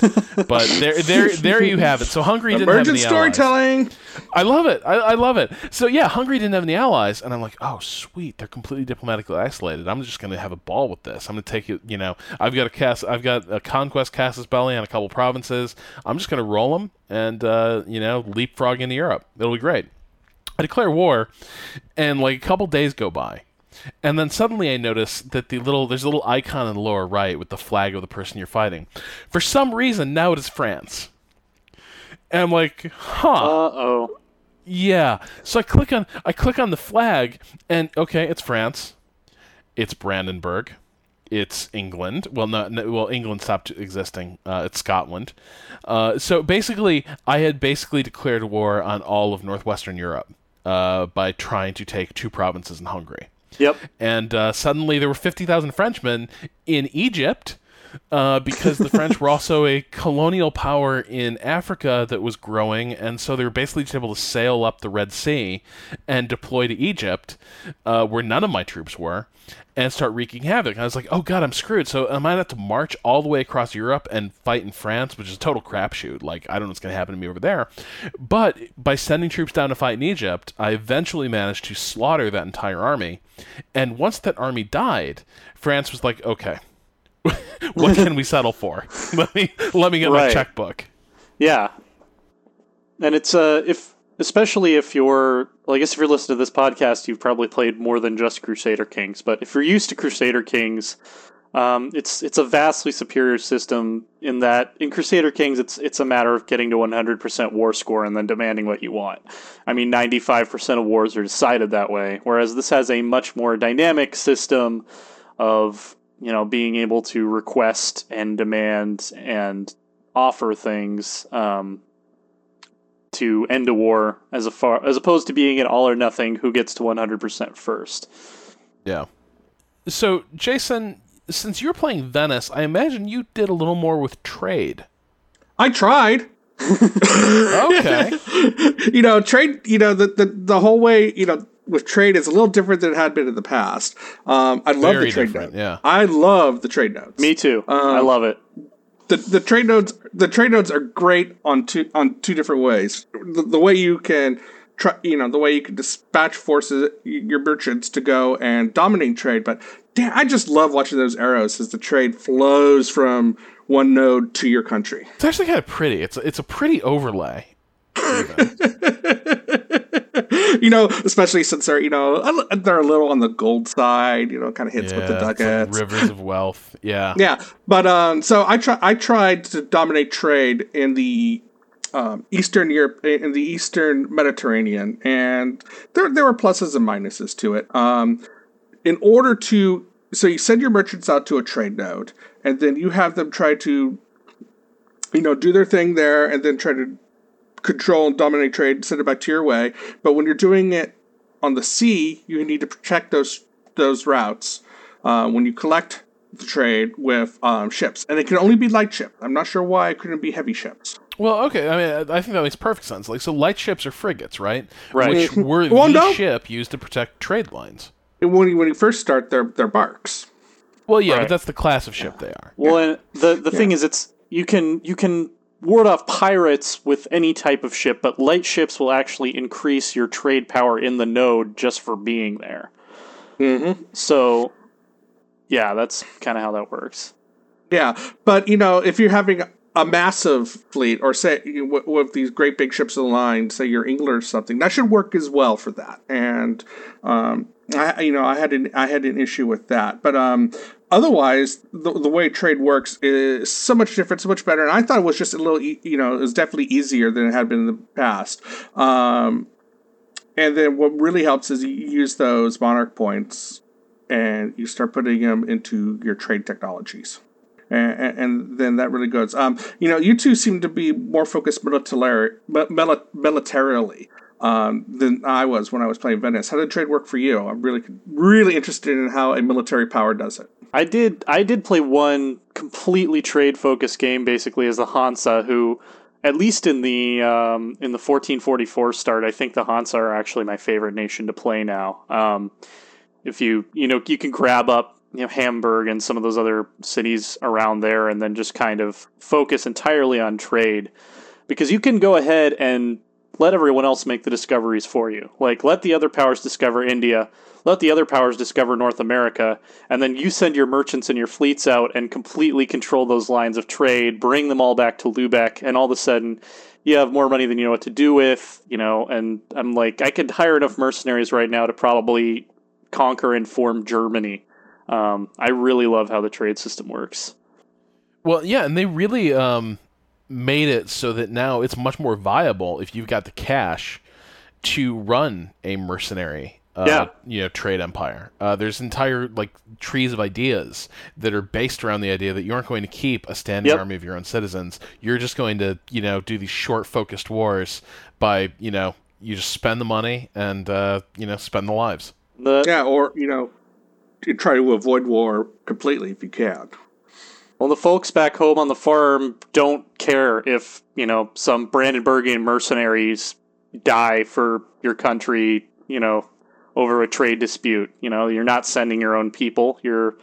but there, there, there you have it. So Hungary didn't
Emergent
have any allies.
storytelling.
I love it. I, I love it. So yeah, Hungary didn't have any allies, and I'm like, oh sweet, they're completely diplomatically isolated. I'm just gonna have a ball with this. I'm gonna take it. You know, I've got a cast. I've got a conquest casus belli on a couple provinces. I'm just gonna roll them and uh, you know leapfrog into Europe. It'll be great. I declare war, and like a couple days go by. And then suddenly I notice that the little there's a little icon in the lower right with the flag of the person you're fighting. For some reason now it is France. And I'm like, huh.
Uh oh.
Yeah. So I click on I click on the flag and okay, it's France. It's Brandenburg. it's England. Well, no, no well, England stopped existing. Uh, it's Scotland. Uh, so basically, I had basically declared war on all of northwestern Europe uh, by trying to take two provinces in Hungary.
Yep.
And uh, suddenly there were fifty thousand Frenchmen in Egypt. Uh, because the French were also a colonial power in Africa that was growing, and so they were basically just able to sail up the Red Sea and deploy to Egypt, uh, where none of my troops were, and start wreaking havoc. And I was like, oh god, I'm screwed. So am I might have to march all the way across Europe and fight in France, which is a total crapshoot. Like I don't know what's going to happen to me over there. But by sending troops down to fight in Egypt, I eventually managed to slaughter that entire army. And once that army died, France was like, okay, what can we settle for? let me let me get right. my checkbook.
Yeah, and it's uh if especially if you're well, I guess if you're listening to this podcast, you've probably played more than just Crusader Kings. But if you're used to Crusader Kings, um, it's it's a vastly superior system in that in Crusader Kings, it's it's a matter of getting to 100% war score and then demanding what you want. I mean, 95% of wars are decided that way, whereas this has a much more dynamic system of you know being able to request and demand and offer things um, to end a war as a far as opposed to being an all or nothing who gets to 100% first.
Yeah. So, Jason, since you're playing Venice, I imagine you did a little more with trade.
I tried.
okay.
you know, trade, you know, the, the the whole way, you know, with trade is a little different than it had been in the past. Um, I love Very the trade node.
Yeah.
I love the trade nodes.
Me too. Um, I love it
the, the trade nodes the trade nodes are great on two on two different ways. The, the way you can try, you know, the way you can dispatch forces your merchants to go and dominate trade. But damn, I just love watching those arrows as the trade flows from one node to your country.
It's actually kind of pretty. It's it's a pretty overlay.
you know, especially since they're you know they're a little on the gold side. You know, kind of hits yeah, with the ducats,
like rivers of wealth. Yeah,
yeah. But um, so I try I tried to dominate trade in the um, Eastern Europe in the Eastern Mediterranean, and there there were pluses and minuses to it. Um, in order to so you send your merchants out to a trade node, and then you have them try to you know do their thing there, and then try to control and dominate trade, send it back to your way. But when you're doing it on the sea, you need to protect those those routes. Uh, when you collect the trade with um, ships, and it can only be light ships. I'm not sure why it couldn't be heavy ships.
Well, okay. I mean, I think that makes perfect sense. Like, so light ships are frigates, right?
Right.
Which were well, the no. ship used to protect trade lines.
When you, when you first start, they're they're barques.
Well, yeah, right. but that's the class of ship yeah. they are.
Well, and the the yeah. thing is, it's you can you can ward off pirates with any type of ship, but light ships will actually increase your trade power in the node just for being there.
Mm-hmm.
So, yeah, that's kind of how that works.
Yeah, but you know, if you're having a massive fleet, or say with, with these great big ships of the line, say you're England or something, that should work as well for that. And um, I, you know, I had an I had an issue with that, but um, otherwise, the, the way trade works is so much different, so much better. And I thought it was just a little, you know, it was definitely easier than it had been in the past. Um, and then what really helps is you use those monarch points and you start putting them into your trade technologies. And, and, then that really goes. Um, you know, you two seem to be more focused militarily, militarily um, than I was when I was playing Venice. How did trade work for you? I'm really, really interested in how a military power does it.
I did I did play one completely trade focused game basically as the Hansa who at least in the um, in the 1444 start I think the Hansa are actually my favorite nation to play now. Um, if you you know you can grab up you know Hamburg and some of those other cities around there and then just kind of focus entirely on trade because you can go ahead and let everyone else make the discoveries for you. Like let the other powers discover India let the other powers discover North America, and then you send your merchants and your fleets out and completely control those lines of trade, bring them all back to Lubeck, and all of a sudden you have more money than you know what to do with, you know, and I'm like, I could hire enough mercenaries right now to probably conquer and form Germany. Um, I really love how the trade system works.
Well, yeah, and they really um, made it so that now it's much more viable if you've got the cash to run a mercenary uh,
Yeah.
you know trade empire. Uh, there's entire like trees of ideas that are based around the idea that you aren't going to keep a standing
Yep.
army of your own citizens. You're just going to you know do these short focused wars by you know you just spend the money and uh, you know spend the lives.
The,
Yeah, or you know, you try to avoid war completely if you can.
Well, the folks back home on the farm don't care if, you know, some Brandenburgian mercenaries die for your country, you know, over a trade dispute. You know, you're not sending your own people. You're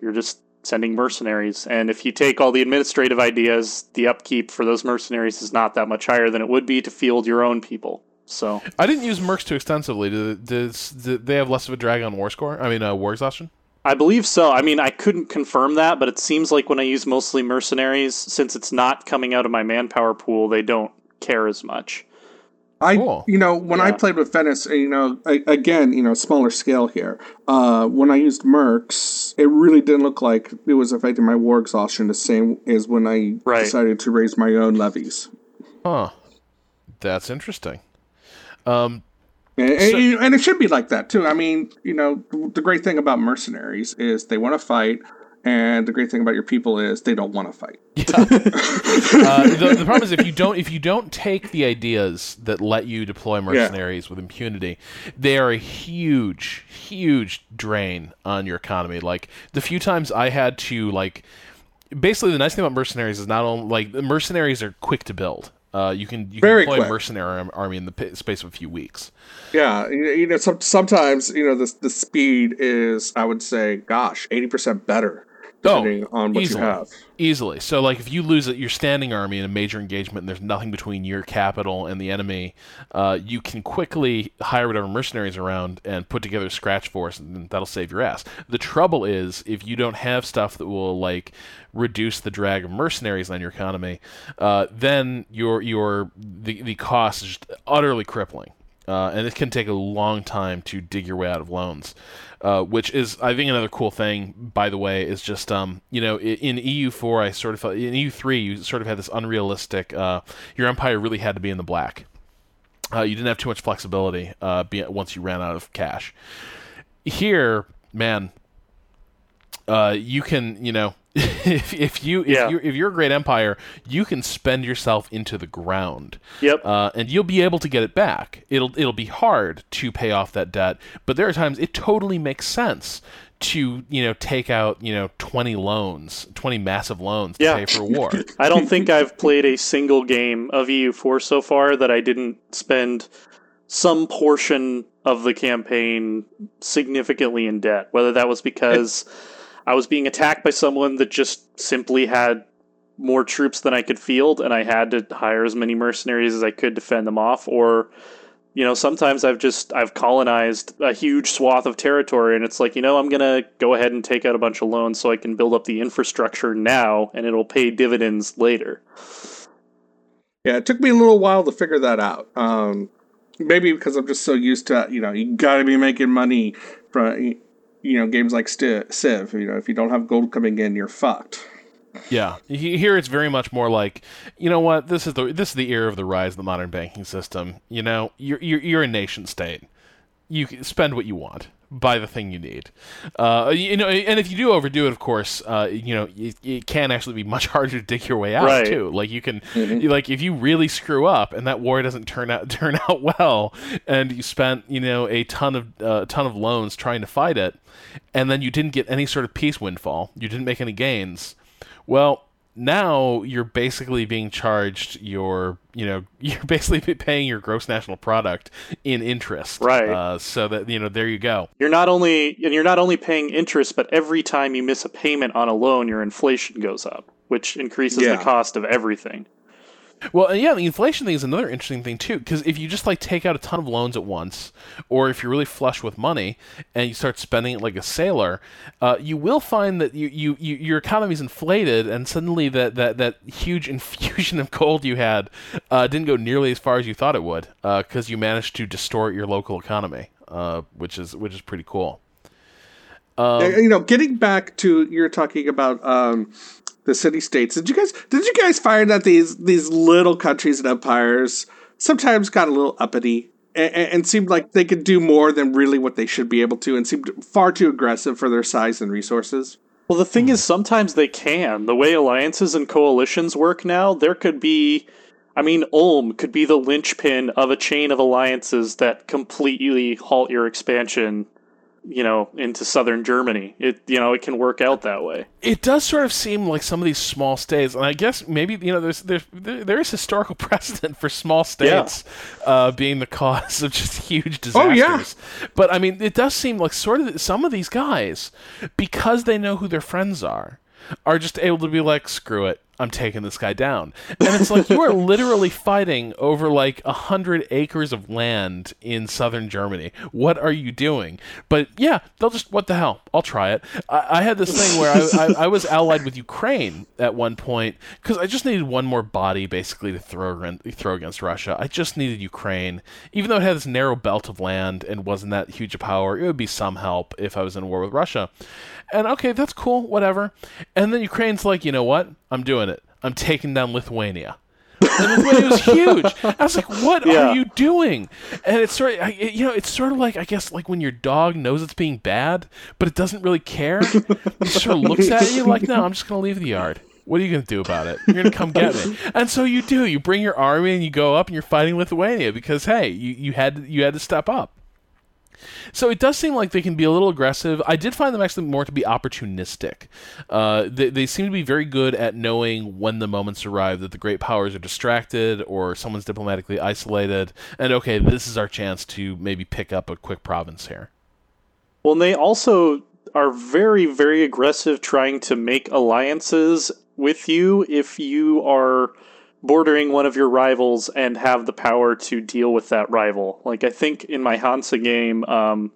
you're just sending mercenaries. And if you take all the administrative ideas, the upkeep for those mercenaries is not that much higher than it would be to field your own people. So,
I didn't use mercs too extensively. Do, they have less of a drag on war score? I mean, uh, war exhaustion.
I believe so. I mean, I couldn't confirm that, but it seems like when I use mostly mercenaries, since it's not coming out of my manpower pool, they don't care as much.
I,
Cool.
you know, when I played with Venice, you know, I, again, you know, smaller scale here. Uh, when I used mercs, it really didn't look like it was affecting my war exhaustion the same as when I
Right.
decided to raise my own levies.
Huh. That's interesting. Um,
And,
So-
and it should be like that too. I mean, you know, the great thing about mercenaries is they want to fight, and the great thing about your people is they don't want to fight.
uh, the, the problem is if you don't if you don't take the ideas that let you deploy mercenaries with impunity, they are a huge, huge drain on your economy. Like the few times I had to like, basically the nice thing about mercenaries is not only like mercenaries are quick to build. Uh, you can you can
Very
deploy
quick.
a mercenary army in the p- space of a few weeks.
Yeah, you you know, some, sometimes you know the the speed is, I would say, gosh, eighty percent better depending on what
easily.
you have.
Easily. So, like, if you lose your standing army in a major engagement and there's nothing between your capital and the enemy, uh, you can quickly hire whatever mercenaries around and put together a scratch force, and that'll save your ass. The trouble is, if you don't have stuff that will, like, reduce the drag of mercenaries on your economy, uh, then your your the, the cost is just utterly crippling. Uh, and it can take a long time to dig your way out of loans. Uh, which is, I think, another cool thing. By the way, is just um, you know, in EU four, I sort of felt in EU three, you sort of had this unrealistic. Uh, your empire really had to be in the black. Uh, you didn't have too much flexibility uh, be, once you ran out of cash. Here, man, uh, you can, you know, if, if you if
Yeah.
you if you're a great empire, you can spend yourself into the ground
Yep.
uh, and you'll be able to get it back. It'll it'll be hard to pay off that debt, but there are times it totally makes sense to you know take out you know twenty loans, twenty massive loans to
Yeah.
pay for a war.
I don't think I've played a single game of EU4 so far that I didn't spend some portion of the campaign significantly in debt. Whether that was because I was being attacked by someone that just simply had more troops than I could field and I had to hire as many mercenaries as I could to fend them off or you know sometimes I've just I've colonized a huge swath of territory and it's like you know I'm to go ahead and take out a bunch of loans so I can build up the infrastructure now and it'll pay dividends later.
Yeah, it took me a little while to figure that out. Um, maybe because I'm just so used to, you know, you got to be making money from, you know, games like Sti- Civ. You know, if you don't have gold coming in, you're fucked.
Yeah, here it's very much more like, you know what? This is the this is the era of the rise of the modern banking system. You know, you're you're, you're a nation state. You can spend what you want, buy the thing you need. Uh, you know, and if you do overdo it, of course, uh, you know, it, it can actually be much harder to dig your way out
Right.
too. Like you can, you- like if you really screw up and that war doesn't turn out turn out well, and you spent you know a ton of uh, ton of loans trying to fight it, and then you didn't get any sort of peace windfall, you didn't make any gains. Well, now you're basically being charged your, you know, you're basically paying your gross national product in interest.
Right.
Uh, so that you know, there you go.
You're not only and you're not only paying interest but every time you miss a payment on a loan your inflation goes up, which increases
Yeah.
the cost of everything.
Well, yeah, the inflation thing is another interesting thing too, because if you just like take out a ton of loans at once, or if you're really flush with money and you start spending it like a sailor, uh, you will find that you, you, you your economy's inflated, and suddenly that, that, that huge infusion of gold you had uh, didn't go nearly as far as you thought it would, because you managed to distort your local economy, uh, which is which is pretty cool. Um,
Uh, you know, getting back to you're talking about um, the city states. Did you guys did you guys find that these these little countries and empires sometimes got a little uppity and, and seemed like they could do more than really what they should be able to, and seemed far too aggressive for their size and resources.
Well, the thing is, sometimes they can. The way alliances and coalitions work now, there could be. I mean, Ulm could be the linchpin of a chain of alliances that completely halt your expansion you know into southern Germany. It you know it can work out that way.
It does sort of seem like some of these small states, and I guess maybe you know there's there's there is historical precedent for small states yeah. uh, being the cause of just huge disasters. Oh yeah. But I mean, it does seem like sort of some of these guys, because they know who their friends are, are just able to be like, screw it. I'm taking this guy down. And it's like you are literally fighting over like a hundred acres of land in southern Germany. What are you doing? But yeah, they'll just what the hell? I'll try it. I, I had this thing where I, I, I, was allied with Ukraine at one point because I just needed one more body basically to throw throw against Russia. I just needed Ukraine, even though it had this narrow belt of land and wasn't that huge a power. It would be some help if I was in war with Russia. And okay, that's cool, whatever. And then Ukraine's like, you know what? I'm doing it. I'm taking down Lithuania. and Lithuania was huge. I was like, "What yeah. are you doing?" And it's sort of, you know, it's sort of like I guess like when your dog knows it's being bad, but it doesn't really care. it sort of looks at you like, "No, I'm just gonna leave the yard." What are you going to do about it? You're going to come get me. And so you do. You bring your army and you go up and you're fighting Lithuania because hey, you, you had you had to step up. So it does seem like they can be a little aggressive. I did find them actually more to be opportunistic. Uh, they, they seem to be very good at knowing when the moments arrive that the great powers are distracted or someone's diplomatically isolated, and okay, this is our chance to maybe pick up a quick province here.
Well, they also are very, very aggressive trying to make alliances with you if you are bordering one of your rivals and have the power to deal with that rival. Like I think in my Hansa game, um,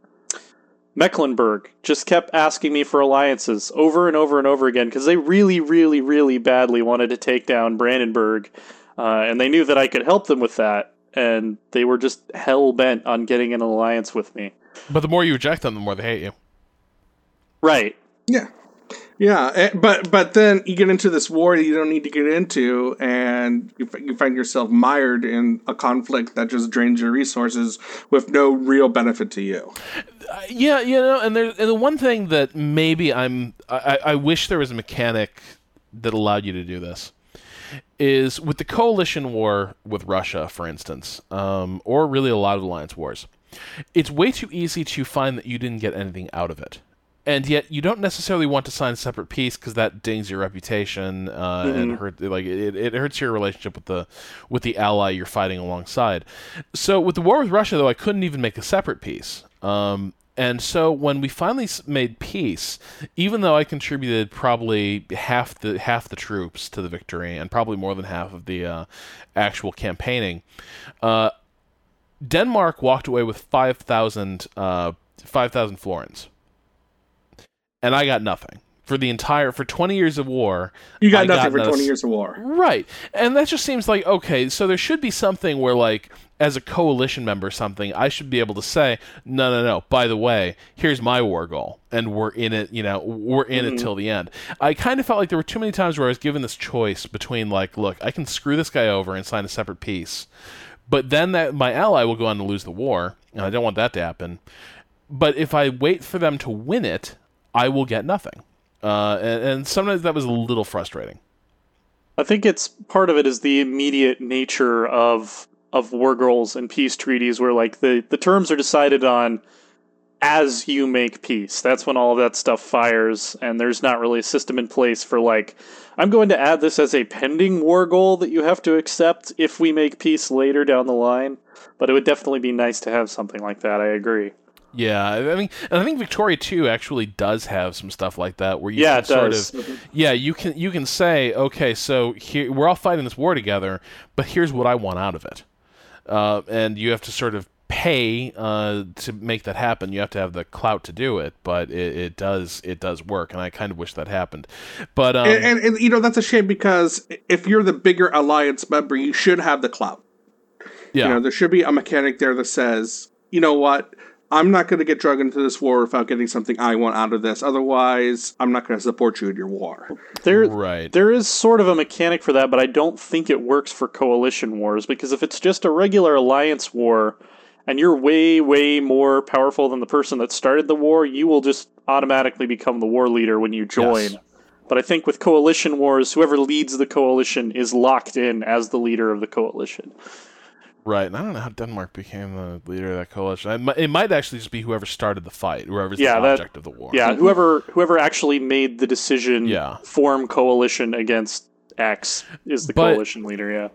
Mecklenburg just kept asking me for alliances over and over and over again because they really, really, really badly wanted to take down Brandenburg, uh, and they knew that I could help them with that, and they were just hell bent on getting an alliance with me.
But the more you reject them, the more they hate you.
Right.
Yeah. Yeah, eh, but but then you get into this war that you don't need to get into, and you, you find yourself mired in a conflict that just drains your resources with no real benefit to you.
Yeah, you know, and and the one thing that maybe I'm I, I wish there was a mechanic that allowed you to do this is with the coalition war with Russia, for instance, um, or really a lot of alliance wars. It's way too easy to find that you didn't get anything out of it and yet you don't necessarily want to sign a separate peace because that dings your reputation uh, mm-hmm. and hurt like it, it hurts your relationship with the with the ally you're fighting alongside. So with the war with Russia, though, I couldn't even make a separate peace. Um, and so when we finally made peace, even though I contributed probably half the half the troops to the victory and probably more than half of the uh, actual campaigning, uh, Denmark walked away with 5,000 uh, 5,000 florins and I got nothing for the entire for 20 years of war.
You got I nothing got for 20 years of war.
Right. And that just seems like okay, so there should be something where like as a coalition member something, I should be able to say, "No, no, no, by the way, here's my war goal." And we're in it, you know, we're in mm-hmm. it till the end. I kind of felt like there were too many times where I was given this choice between like, look, I can screw this guy over and sign a separate peace. But then that my ally will go on to lose the war, and I don't want that to happen. But if I wait for them to win it, I will get nothing. Uh, and, and sometimes that was a little frustrating.
I think it's part of it is the immediate nature of of war goals and peace treaties, where like the the terms are decided on as you make peace. That's when all of that stuff fires, and there's not really a system in place for like I'm going to add this as a pending war goal that you have to accept if we make peace later down the line. But it would definitely be nice to have something like that. I agree.
Yeah, I mean, I think Victoria 2 actually does have some stuff like that where you
yeah,
can
sort
does. of yeah, you can you can say, okay, so here we're all fighting this war together, but here's what I want out of it, uh, and you have to sort of pay uh, to make that happen. You have to have the clout to do it, but it, it does it does work, and I kind of wish that happened. But um,
and, and, and you know that's a shame because if you're the bigger alliance member, you should have the clout. Yeah, you know there should be a mechanic there that says, you know what I'm not going to get dragged into this war without getting something I want out of this. Otherwise, I'm not going to support you in your war.
There,
right.
there is sort of a mechanic for that, but I don't think it works for coalition wars because if it's just a regular alliance war, and you're way, way more powerful than the person that started the war, you will just automatically become the war leader when you join.
Yes.
But I think with coalition wars, whoever leads the coalition is locked in as the leader of the coalition.
Right, and I don't know how Denmark became the leader of that coalition. It might, actually just be whoever started the fight, whoever's
Yeah,
the
that-
object of the war.
Yeah, whoever whoever actually made the decision
Yeah.
form coalition against X is the
But-
coalition leader, yeah.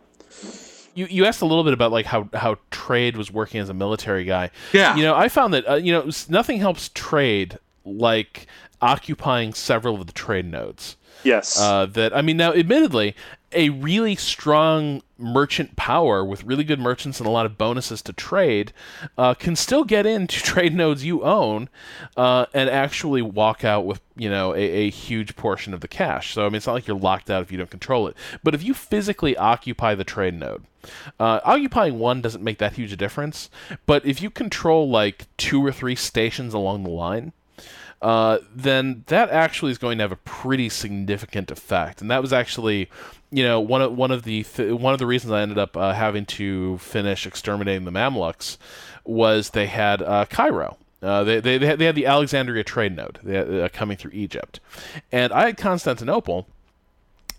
You you asked a little bit about like how how trade was working as a military guy.
Yeah.
You know, I found that uh, you know nothing helps trade like occupying several of the trade nodes.
Yes.
Uh, that I mean, now admittedly, a really strong merchant power with really good merchants and a lot of bonuses to trade uh, can still get into trade nodes you own uh, and actually walk out with you know a, a huge portion of the cash. So I mean, it's not like you're locked out if you don't control it. But if you physically occupy the trade node, uh, occupying one doesn't make that huge a difference. But if you control like two or three stations along the line, uh, then that actually is going to have a pretty significant effect. And that was actually, you know, one of one of the th- one of the reasons I ended up uh, having to finish exterminating the Mamluks was they had uh, Cairo. Uh, they, they, they, had, the Alexandria trade node had, uh, coming through Egypt. And I had Constantinople,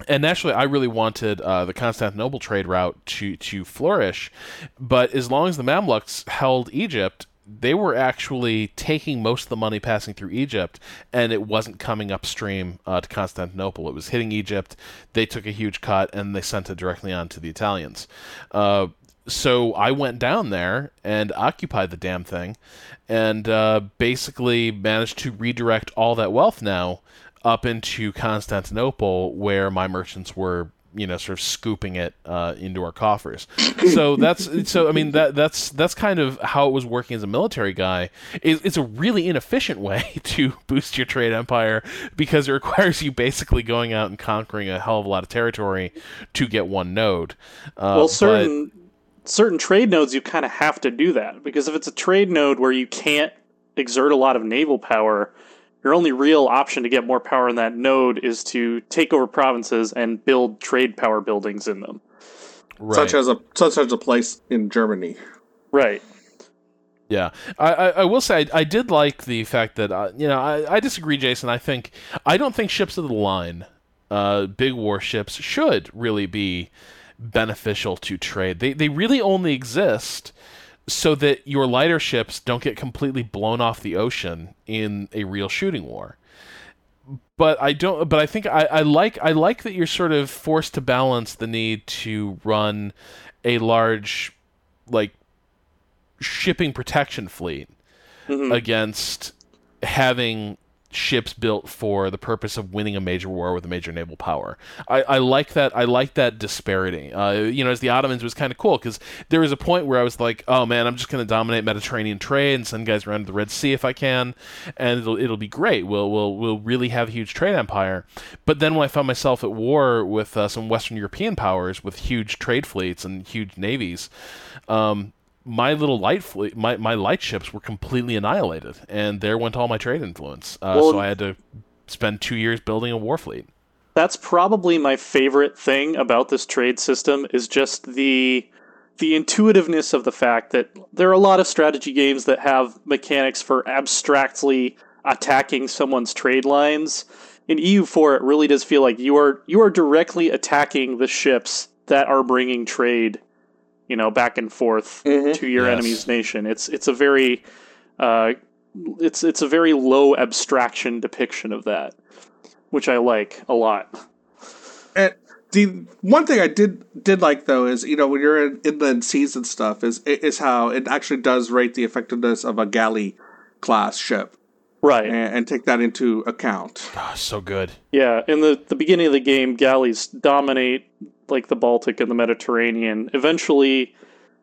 and naturally, I really wanted uh, the Constantinople trade route to to flourish, but as long as the Mamluks held Egypt, they were actually taking most of the money passing through Egypt, and it wasn't coming upstream uh, to Constantinople. It was hitting Egypt. They took a huge cut, and they sent it directly on to the Italians. Uh, so I went down there and occupied the damn thing, and uh, basically managed to redirect all that wealth now up into Constantinople, where my merchants were, you know, sort of scooping it uh, into our coffers. so that's so. I mean, that that's that's kind of how it was working as a military guy. It, it's a really inefficient way to boost your trade empire because it requires you basically going out and conquering a hell of a lot of territory to get one node. Uh,
well,
but-
certain certain trade nodes you kind of have to do that because if it's a trade node where you can't exert a lot of naval power, your only real option to get more power in that node is to take over provinces and build trade power buildings in them.
right.
Such as a such as a place in Germany.
Right.
Yeah, I, I, I will say I, I did like the fact that uh, you know I, I disagree, Jason. I think I don't think ships of the line, uh, big warships, should really be beneficial to trade. They they really only exist so that your lighter ships don't get completely blown off the ocean in a real shooting war. But I don't. But I think I, I like I like that you're sort of forced to balance the need to run a large, like, shipping protection fleet
Mhm.
against having ships built for the purpose of winning a major war with a major naval power. I, I like that. I like that disparity. Uh, you know, as the Ottomans was kind of cool because there was a point where I was like, oh man, I'm just going to dominate Mediterranean trade and send guys around to the Red Sea if I can, and it'll it'll be great. We'll we'll we'll really have a huge trade empire. But then when I found myself at war with uh, some Western European powers with huge trade fleets and huge navies. Um, my little light fleet, my, my light ships were completely annihilated, and there went all my trade influence. Uh,
Well-
so I had to spend two years building a war fleet.
That's probably my favorite thing about this trade system is just the the intuitiveness of the fact that there are a lot of strategy games that have mechanics for abstractly attacking someone's trade lines. In EU4 it really does feel like you are you are directly attacking the ships that are bringing trade, you know, back and forth
Mhm.
to your
Yes.
enemy's nation. It's it's a very uh, it's it's a very low abstraction depiction of that, which I like a lot.
And the one thing I did did like though is you know when you're in inland seas and stuff is is how it actually does rate the effectiveness of a galley class ship
Right.
and, and take that into account.
Oh, so good.
Yeah. In the, the beginning of the game, galleys dominate like the Baltic and the Mediterranean. Eventually,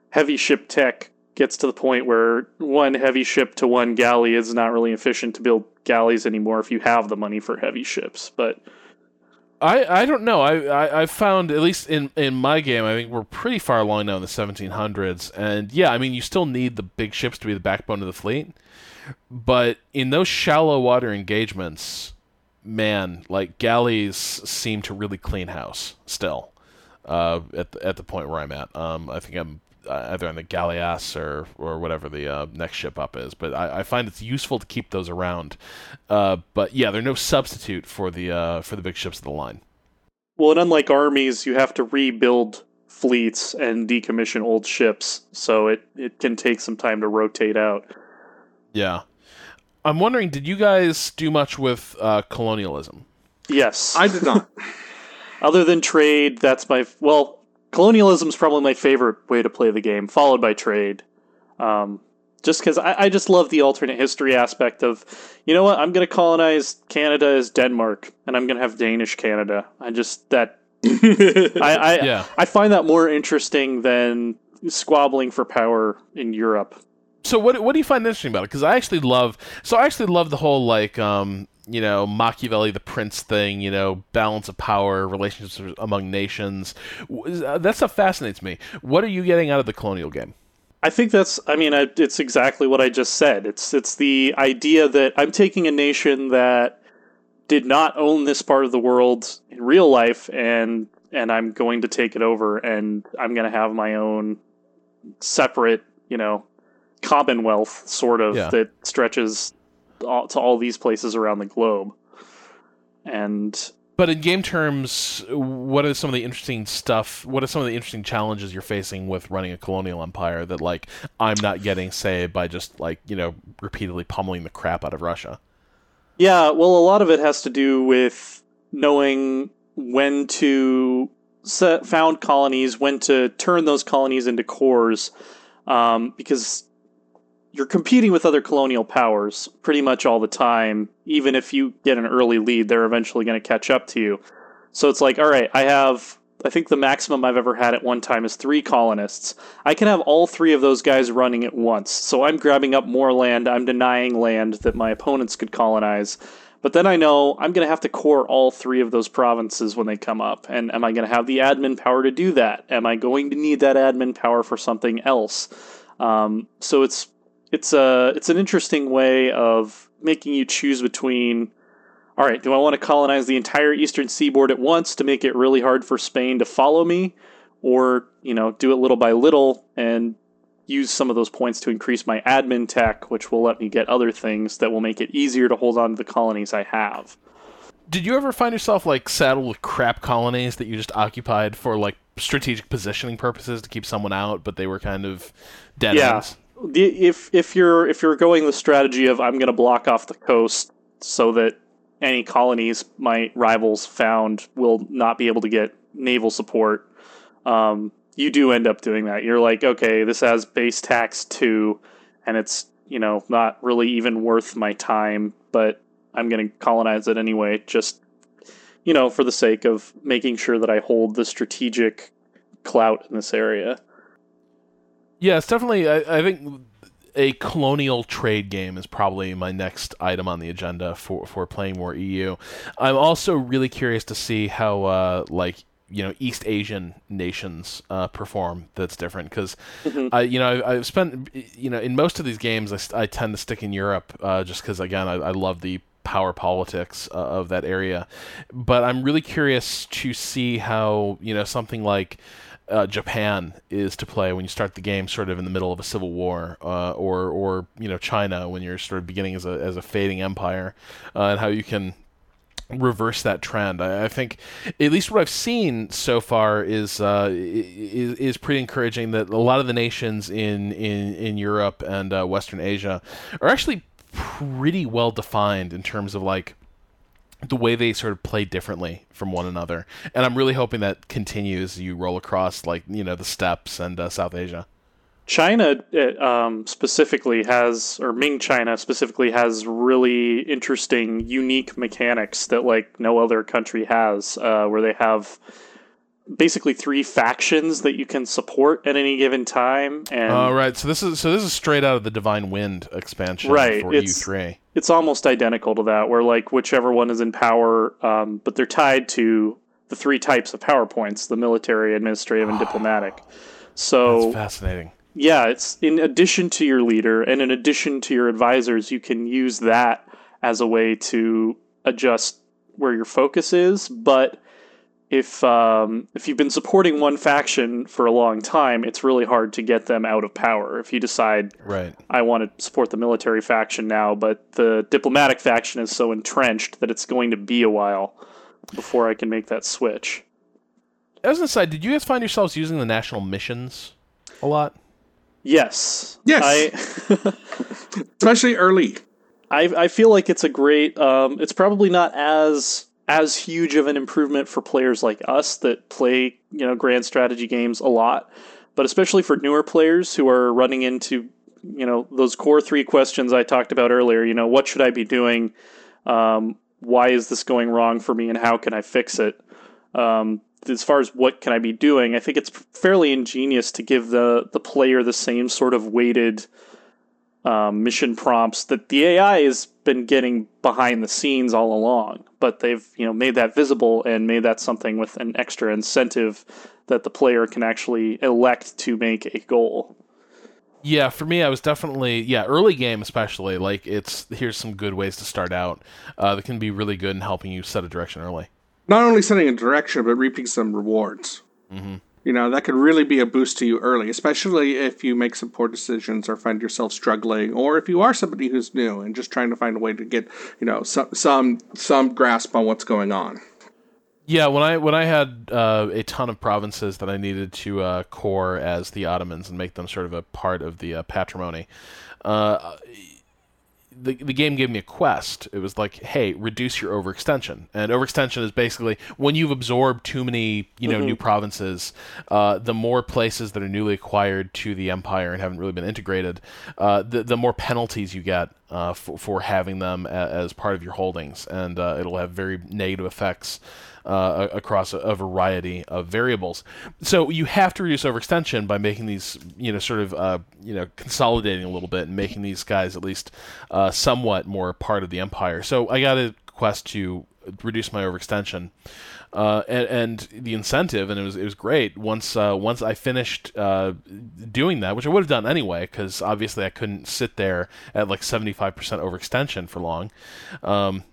heavy ship tech gets to the point where one heavy ship to one galley is not really efficient to build galleys anymore if you have the money for heavy ships. But
I, I don't know. I, I I've found at least in in my game, I think we're pretty far along now in the 1700s, and yeah, I mean you still need the big ships to be the backbone of the fleet, but in those shallow water engagements, man, like galleys seem to really clean house still. Uh, at the, at the point where I'm at, um, I think I'm uh, either on the Galleass or or whatever the uh, next ship up is. But I, I, find it's useful to keep those around. Uh, but yeah, they're no substitute for the uh, for the big ships of the line.
Well, and unlike armies, you have to rebuild fleets and decommission old ships, so it it can take some time to rotate out.
Yeah, I'm wondering, did you guys do much with uh, colonialism?
Yes,
I did not.
Other than trade, that's my well. Colonialism is probably my favorite way to play the game, followed by trade. Um, just because I, I, just love the alternate history aspect of, you know what, I'm going to colonize Canada as Denmark, and I'm going to have Danish Canada. I just that I I, yeah. I find that more interesting than squabbling for power in Europe.
So what what do you find interesting about it? Because I actually love so I actually love the whole like um you know Machiavelli the prince thing you know balance of power relationships among nations uh, that stuff fascinates me. What are you getting out of the colonial game?
I think that's. I mean, it's exactly what I just said. It's it's the idea that I'm taking a nation that did not own this part of the world in real life, and and I'm going to take it over, and I'm going to have my own separate, you know, commonwealth sort of yeah. that stretches to all these places around the globe. And
but in game terms, what are some of the interesting stuff? What are some of the interesting challenges you're facing with running a colonial empire that like I'm not getting, say, by just like you know repeatedly pummeling the crap out of Russia?
Yeah, well, a lot of it has to do with knowing when to set, found colonies, when to turn those colonies into cores, um, because you're competing with other colonial powers pretty much all the time. Even if you get an early lead, they're eventually going to catch up to you. So it's like, all right, I have, I think the maximum I've ever had at one time is three colonists. I can have all three of those guys running at once. So I'm grabbing up more land, I'm denying land that my opponents could colonize. But then I know I'm going to have to core all three of those provinces when they come up. And am I going to have the admin power to do that? Am I going to need that admin power for something else? Um, so it's it's a it's an interesting way of making you choose between all right, do I want to colonize the entire eastern seaboard at once to make it really hard for Spain to follow me or, you know, do it little by little and use some of those points to increase my admin tech, which will let me get other things that will make it easier to hold on to the colonies I have.
Did you ever find yourself like saddled with crap colonies that you just occupied for like strategic positioning purposes to keep someone out, but they were kind of dead
yeah.
ends?
If if you're if you're going the strategy of I'm going to block off the coast so that any colonies my rivals found will not be able to get naval support, um, you do end up doing that. You're like, okay, this has base tax two, and it's you know not really even worth my time, but I'm going to colonize it anyway, just you know for the sake of making sure that I hold the strategic clout in this area.
Yeah, it's definitely. I, I think a colonial trade game is probably my next item on the agenda for for playing more EU. I'm also really curious to see how uh, like you know East Asian nations uh, perform. That's different because mm-hmm. I you know I, have spent you know in most of these games I, I tend to stick in Europe uh, just because again I, I love the power politics uh, of that area. But I'm really curious to see how you know something like uh, Japan is to play when you start the game sort of in the middle of a civil war, uh, or or you know China when you're sort of beginning as a as a fading empire, uh, and how you can reverse that trend. I, I, think at least what I've seen so far is, uh, is is pretty encouraging. That a lot of the nations in in in Europe and uh, Western Asia are actually pretty well defined in terms of like the way they sort of play differently from one another. And I'm really hoping that continues. You roll across like you know the steppes and uh, South Asia.
China uh, um, specifically has, or Ming China specifically has really interesting, unique mechanics that like no other country has, uh, where they have basically three factions that you can support at any given time. And
oh, right. So this is so this is straight out of the Divine Wind expansion right. for
it's,
EU3.
It's almost identical to that, where like whichever one is in power, um, but they're tied to the three types of power points: the military, administrative, and diplomatic. So
That's fascinating.
Yeah, it's in addition to your leader and in addition to your advisors, you can use that as a way to adjust where your focus is, but if um, if you've been supporting one faction for a long time, it's really hard to get them out of power. If you decide,
right,
I want to support the military faction now, but the diplomatic faction is so entrenched that it's going to be a while before I can make that switch.
As an aside, did you guys find yourselves using the national missions a lot?
Yes.
Yes.
I,
Especially early.
I I feel like it's a great. Um, it's probably not as as huge of an improvement for players like us that play you know grand strategy games a lot, but especially for newer players who are running into you know those core three questions I talked about earlier. You know, what should I be doing? Um, why is this going wrong for me, and how can I fix it? Um, as far as what can I be doing, I think it's fairly ingenious to give the the player the same sort of weighted um, mission prompts that the AI has been getting behind the scenes all along, but they've you know made that visible and made that something with an extra incentive that the player can actually elect to make a goal.
Yeah, for me, I was definitely yeah early game especially like it's here's some good ways to start out uh, that can be really good in helping you set a direction early.
Not only setting a direction, but reaping some rewards.
Mm-hmm.
You know, that could really be a boost to you early, especially if you make some poor decisions or find yourself struggling, or if you are somebody who's new and just trying to find a way to get, you know, some some some grasp on what's going on.
Yeah, when I when I had uh, a ton of provinces that I needed to uh, core as the Ottomans and make them sort of a part of the uh, patrimony, uh, the, the game gave me a quest. It was like, hey, reduce your overextension. And overextension is basically when you've absorbed too many, you know, mm-hmm. new provinces, uh, the more places that are newly acquired to the empire and haven't really been integrated, uh, the the more penalties you get uh, for, for having them a, as part of your holdings, and uh, it'll have very negative effects uh, across a, a, variety of variables. So you have to reduce overextension by making these, you know, sort of, uh, you know, consolidating a little bit and making these guys at least uh, somewhat more part of the empire. So I got a quest to reduce my overextension. Uh, and, and, the incentive, and it was it was great. Once uh, once I finished uh, doing that, which I would have done anyway, because obviously I couldn't sit there at like seventy five percent overextension for long. Um,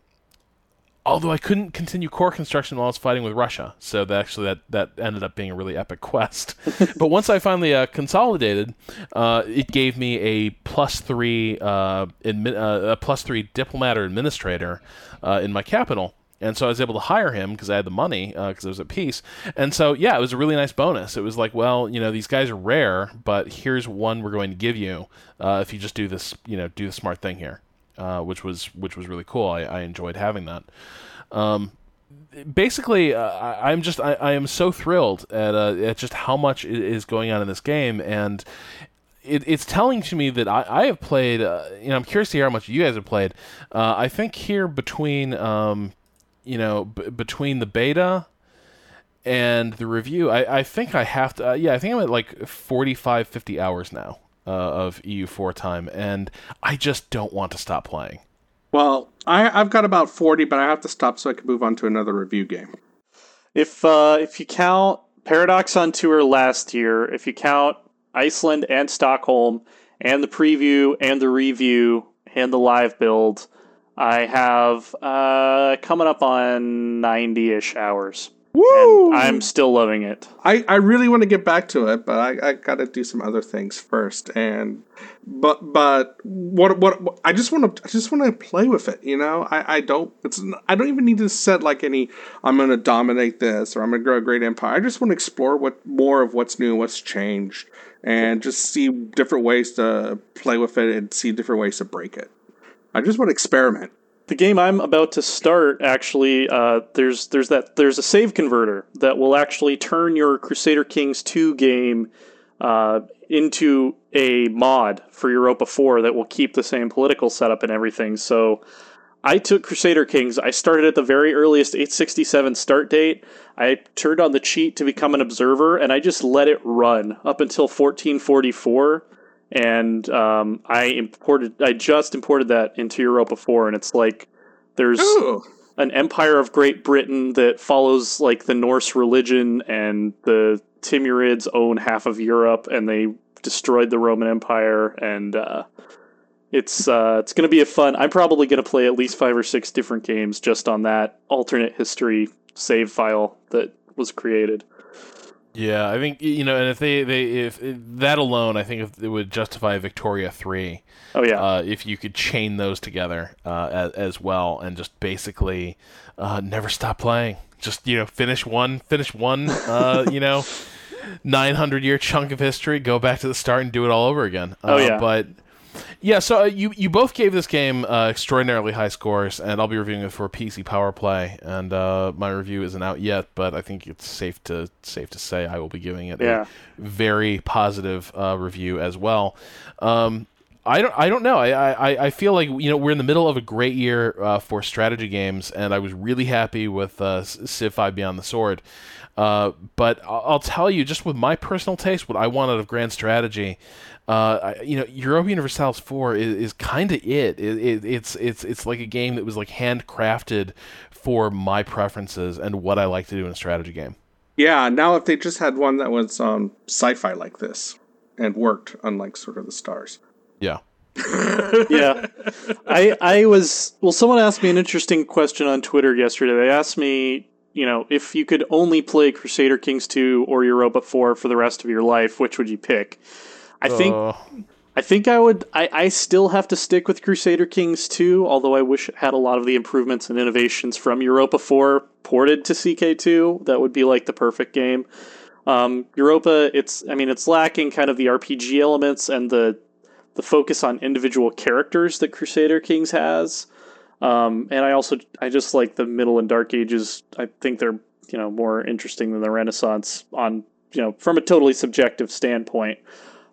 although I couldn't continue core construction while I was fighting with Russia, so that actually that, that ended up being a really epic quest. but once I finally uh, consolidated, uh, it gave me a plus three uh, admi- uh, a plus three diplomat or administrator uh, in my capital. And so I was able to hire him because I had the money because uh, it was at peace. And so yeah, it was a really nice bonus. It was like, well, you know, these guys are rare, but here's one we're going to give you if you just do this, you know, do the smart thing here uh, which was which was really cool. I, I enjoyed having that. Um, basically, uh, I, am just I, I, am so thrilled at uh, at just how much is going on in this game, and it, it's telling to me that I, I have played. Uh, you know, I'm curious to hear how much you guys have played. Uh, I think here between um, you know b- between the beta and the review, I, I think I have to. Uh, yeah, I think I'm at like 45, 50 hours now uh, of EU4 time, and I just don't want to stop playing.
Well, I, I've got about 40, but I have to stop so I can move on to another review game.
If uh, if you count Paradox on tour last year, if you count Iceland and Stockholm, and the preview and the review and the live build, I have uh, coming up on 90 ish hours.
Woo!
I'm still loving it.
I, I really want to get back to it, but I, I got to do some other things first. And but but what, what what I just want to I just want to play with it. You know, I, I don't it's I don't even need to set like any I'm going to dominate this or I'm going to grow a great empire. I just want to explore what more of what's new, what's changed, and just see different ways to play with it and see different ways to break it. I just want to experiment
the game I'm about to start actually uh, there's there's that there's a save converter that will actually turn your Crusader Kings 2 game uh, into a mod for Europa 4 that will keep the same political setup and everything. So I took Crusader Kings. I started at the very earliest 867 start date. I turned on the cheat to become an observer and I just let it run up until 1444 and um, I imported. I just imported that into Europa Four, and it's like there's Ooh. an empire of Great Britain that follows like the Norse religion, and the Timurids own half of Europe, and they destroyed the Roman Empire, and uh, it's uh, it's going to be a fun. I'm probably going to play at least five or six different games just on that alternate history save file that was created.
Yeah, I think you know, and if they they if that alone, I think if it would justify Victoria three.
Oh yeah,
uh, if you could chain those together uh, as, as, well, and just basically uh, never stop playing. Just you know, finish one, finish one, uh, you know, nine hundred year chunk of history, go back to the start and do it all over again.
oh yeah,
uh, but yeah, so uh, you you both gave this game uh, extraordinarily high scores, and I'll be reviewing it for PC Power Play, and uh, my review isn't out yet, but I think it's safe to safe to say I will be giving it
yeah.
a very positive uh, review as well. Um, I don't I don't know. I, I I feel like you know we're in the middle of a great year uh, for strategy games, and I was really happy with uh, Civ 5 Beyond the Sword. Uh, but I'll tell you, just with my personal taste, what I want out of Grand Strategy, uh, you know, Europa Universalis Four is, is kind of it. It, it. It's it's it's like a game that was like handcrafted for my preferences and what I like to do in a strategy game.
Yeah. Now, if they just had one that was um, sci-fi like this and worked, unlike Sword of the Stars.
Yeah.
yeah. I I was well someone asked me an interesting question on Twitter yesterday. They asked me, you know, if you could only play Crusader Kings 2 or Europa 4 for the rest of your life, which would you pick? I think uh. I think I would I, I still have to stick with Crusader Kings 2, although I wish it had a lot of the improvements and innovations from Europa 4 ported to CK2. That would be like the perfect game. Um, Europa, it's I mean it's lacking kind of the RPG elements and the the focus on individual characters that Crusader Kings has. Um, and I also I just like the Middle and Dark Ages. I think they're you know more interesting than the Renaissance on you know from a totally subjective standpoint.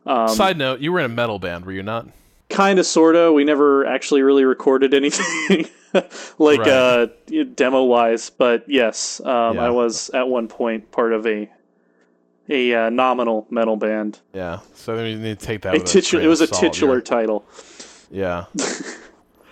Um, Side note: You were in a metal band, were you not?
Kind of, sorta. We never actually really recorded anything, like right. uh, demo wise. But yes, um, yeah. I was at one point part of a a uh, nominal metal band.
Yeah, so then you need to take that.
A titu- it was a titular here. title.
Yeah,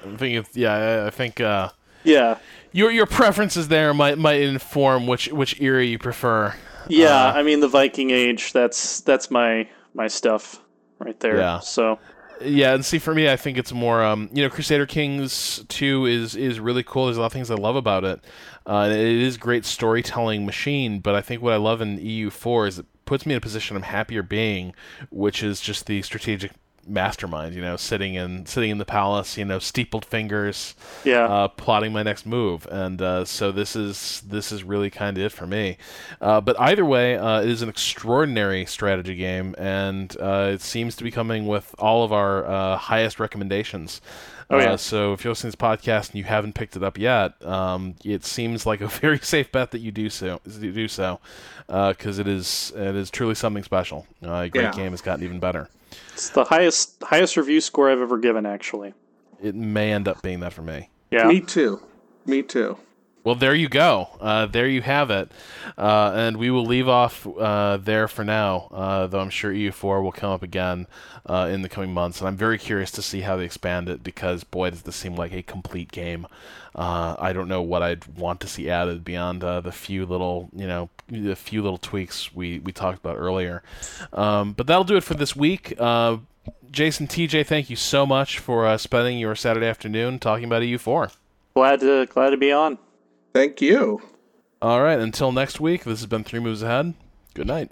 I'm thinking. Yeah, I think. Uh,
yeah,
your your preferences there might might inform which which era you prefer.
Yeah, uh, I mean the Viking Age. That's that's my my stuff right there.
Yeah.
So.
Yeah, and see, for me, I think it's more, um, you know, Crusader Kings Two is is really cool. There's a lot of things I love about it. Uh, it is great storytelling machine, but I think what I love in EU Four is it puts me in a position I'm happier being, which is just the strategic mastermind, you know, sitting in sitting in the palace, you know, steepled fingers,
yeah,
uh, plotting my next move, and uh, so this is this is really kind of it for me. Uh, but either way, uh, it is an extraordinary strategy game, and uh, it seems to be coming with all of our uh, highest recommendations.
Oh, yeah.
so if you're listening to this podcast and you haven't picked it up yet, um, it seems like a very safe bet that you do so. Do so, because it is it is truly something special. a great yeah. game has gotten even better.
It's the highest highest review score I've ever given. Actually,
it may end up being that for me.
Yeah,
me too. Me too.
Well, there you go. Uh, there you have it. Uh, and we will leave off uh, there for now, uh, though I'm sure EU4 will come up again uh, in the coming months. And I'm very curious to see how they expand it because, boy, does this seem like a complete game. Uh, I don't know what I'd want to see added beyond the few little, you know, the few little tweaks we, we talked about earlier. Um, but that'll do it for this week. Jason, TJ, thank you so much for spending your Saturday afternoon talking about EU4.
Glad to glad to be on.
Thank you.
All right. Until next week, this has been Three Moves Ahead. Good night.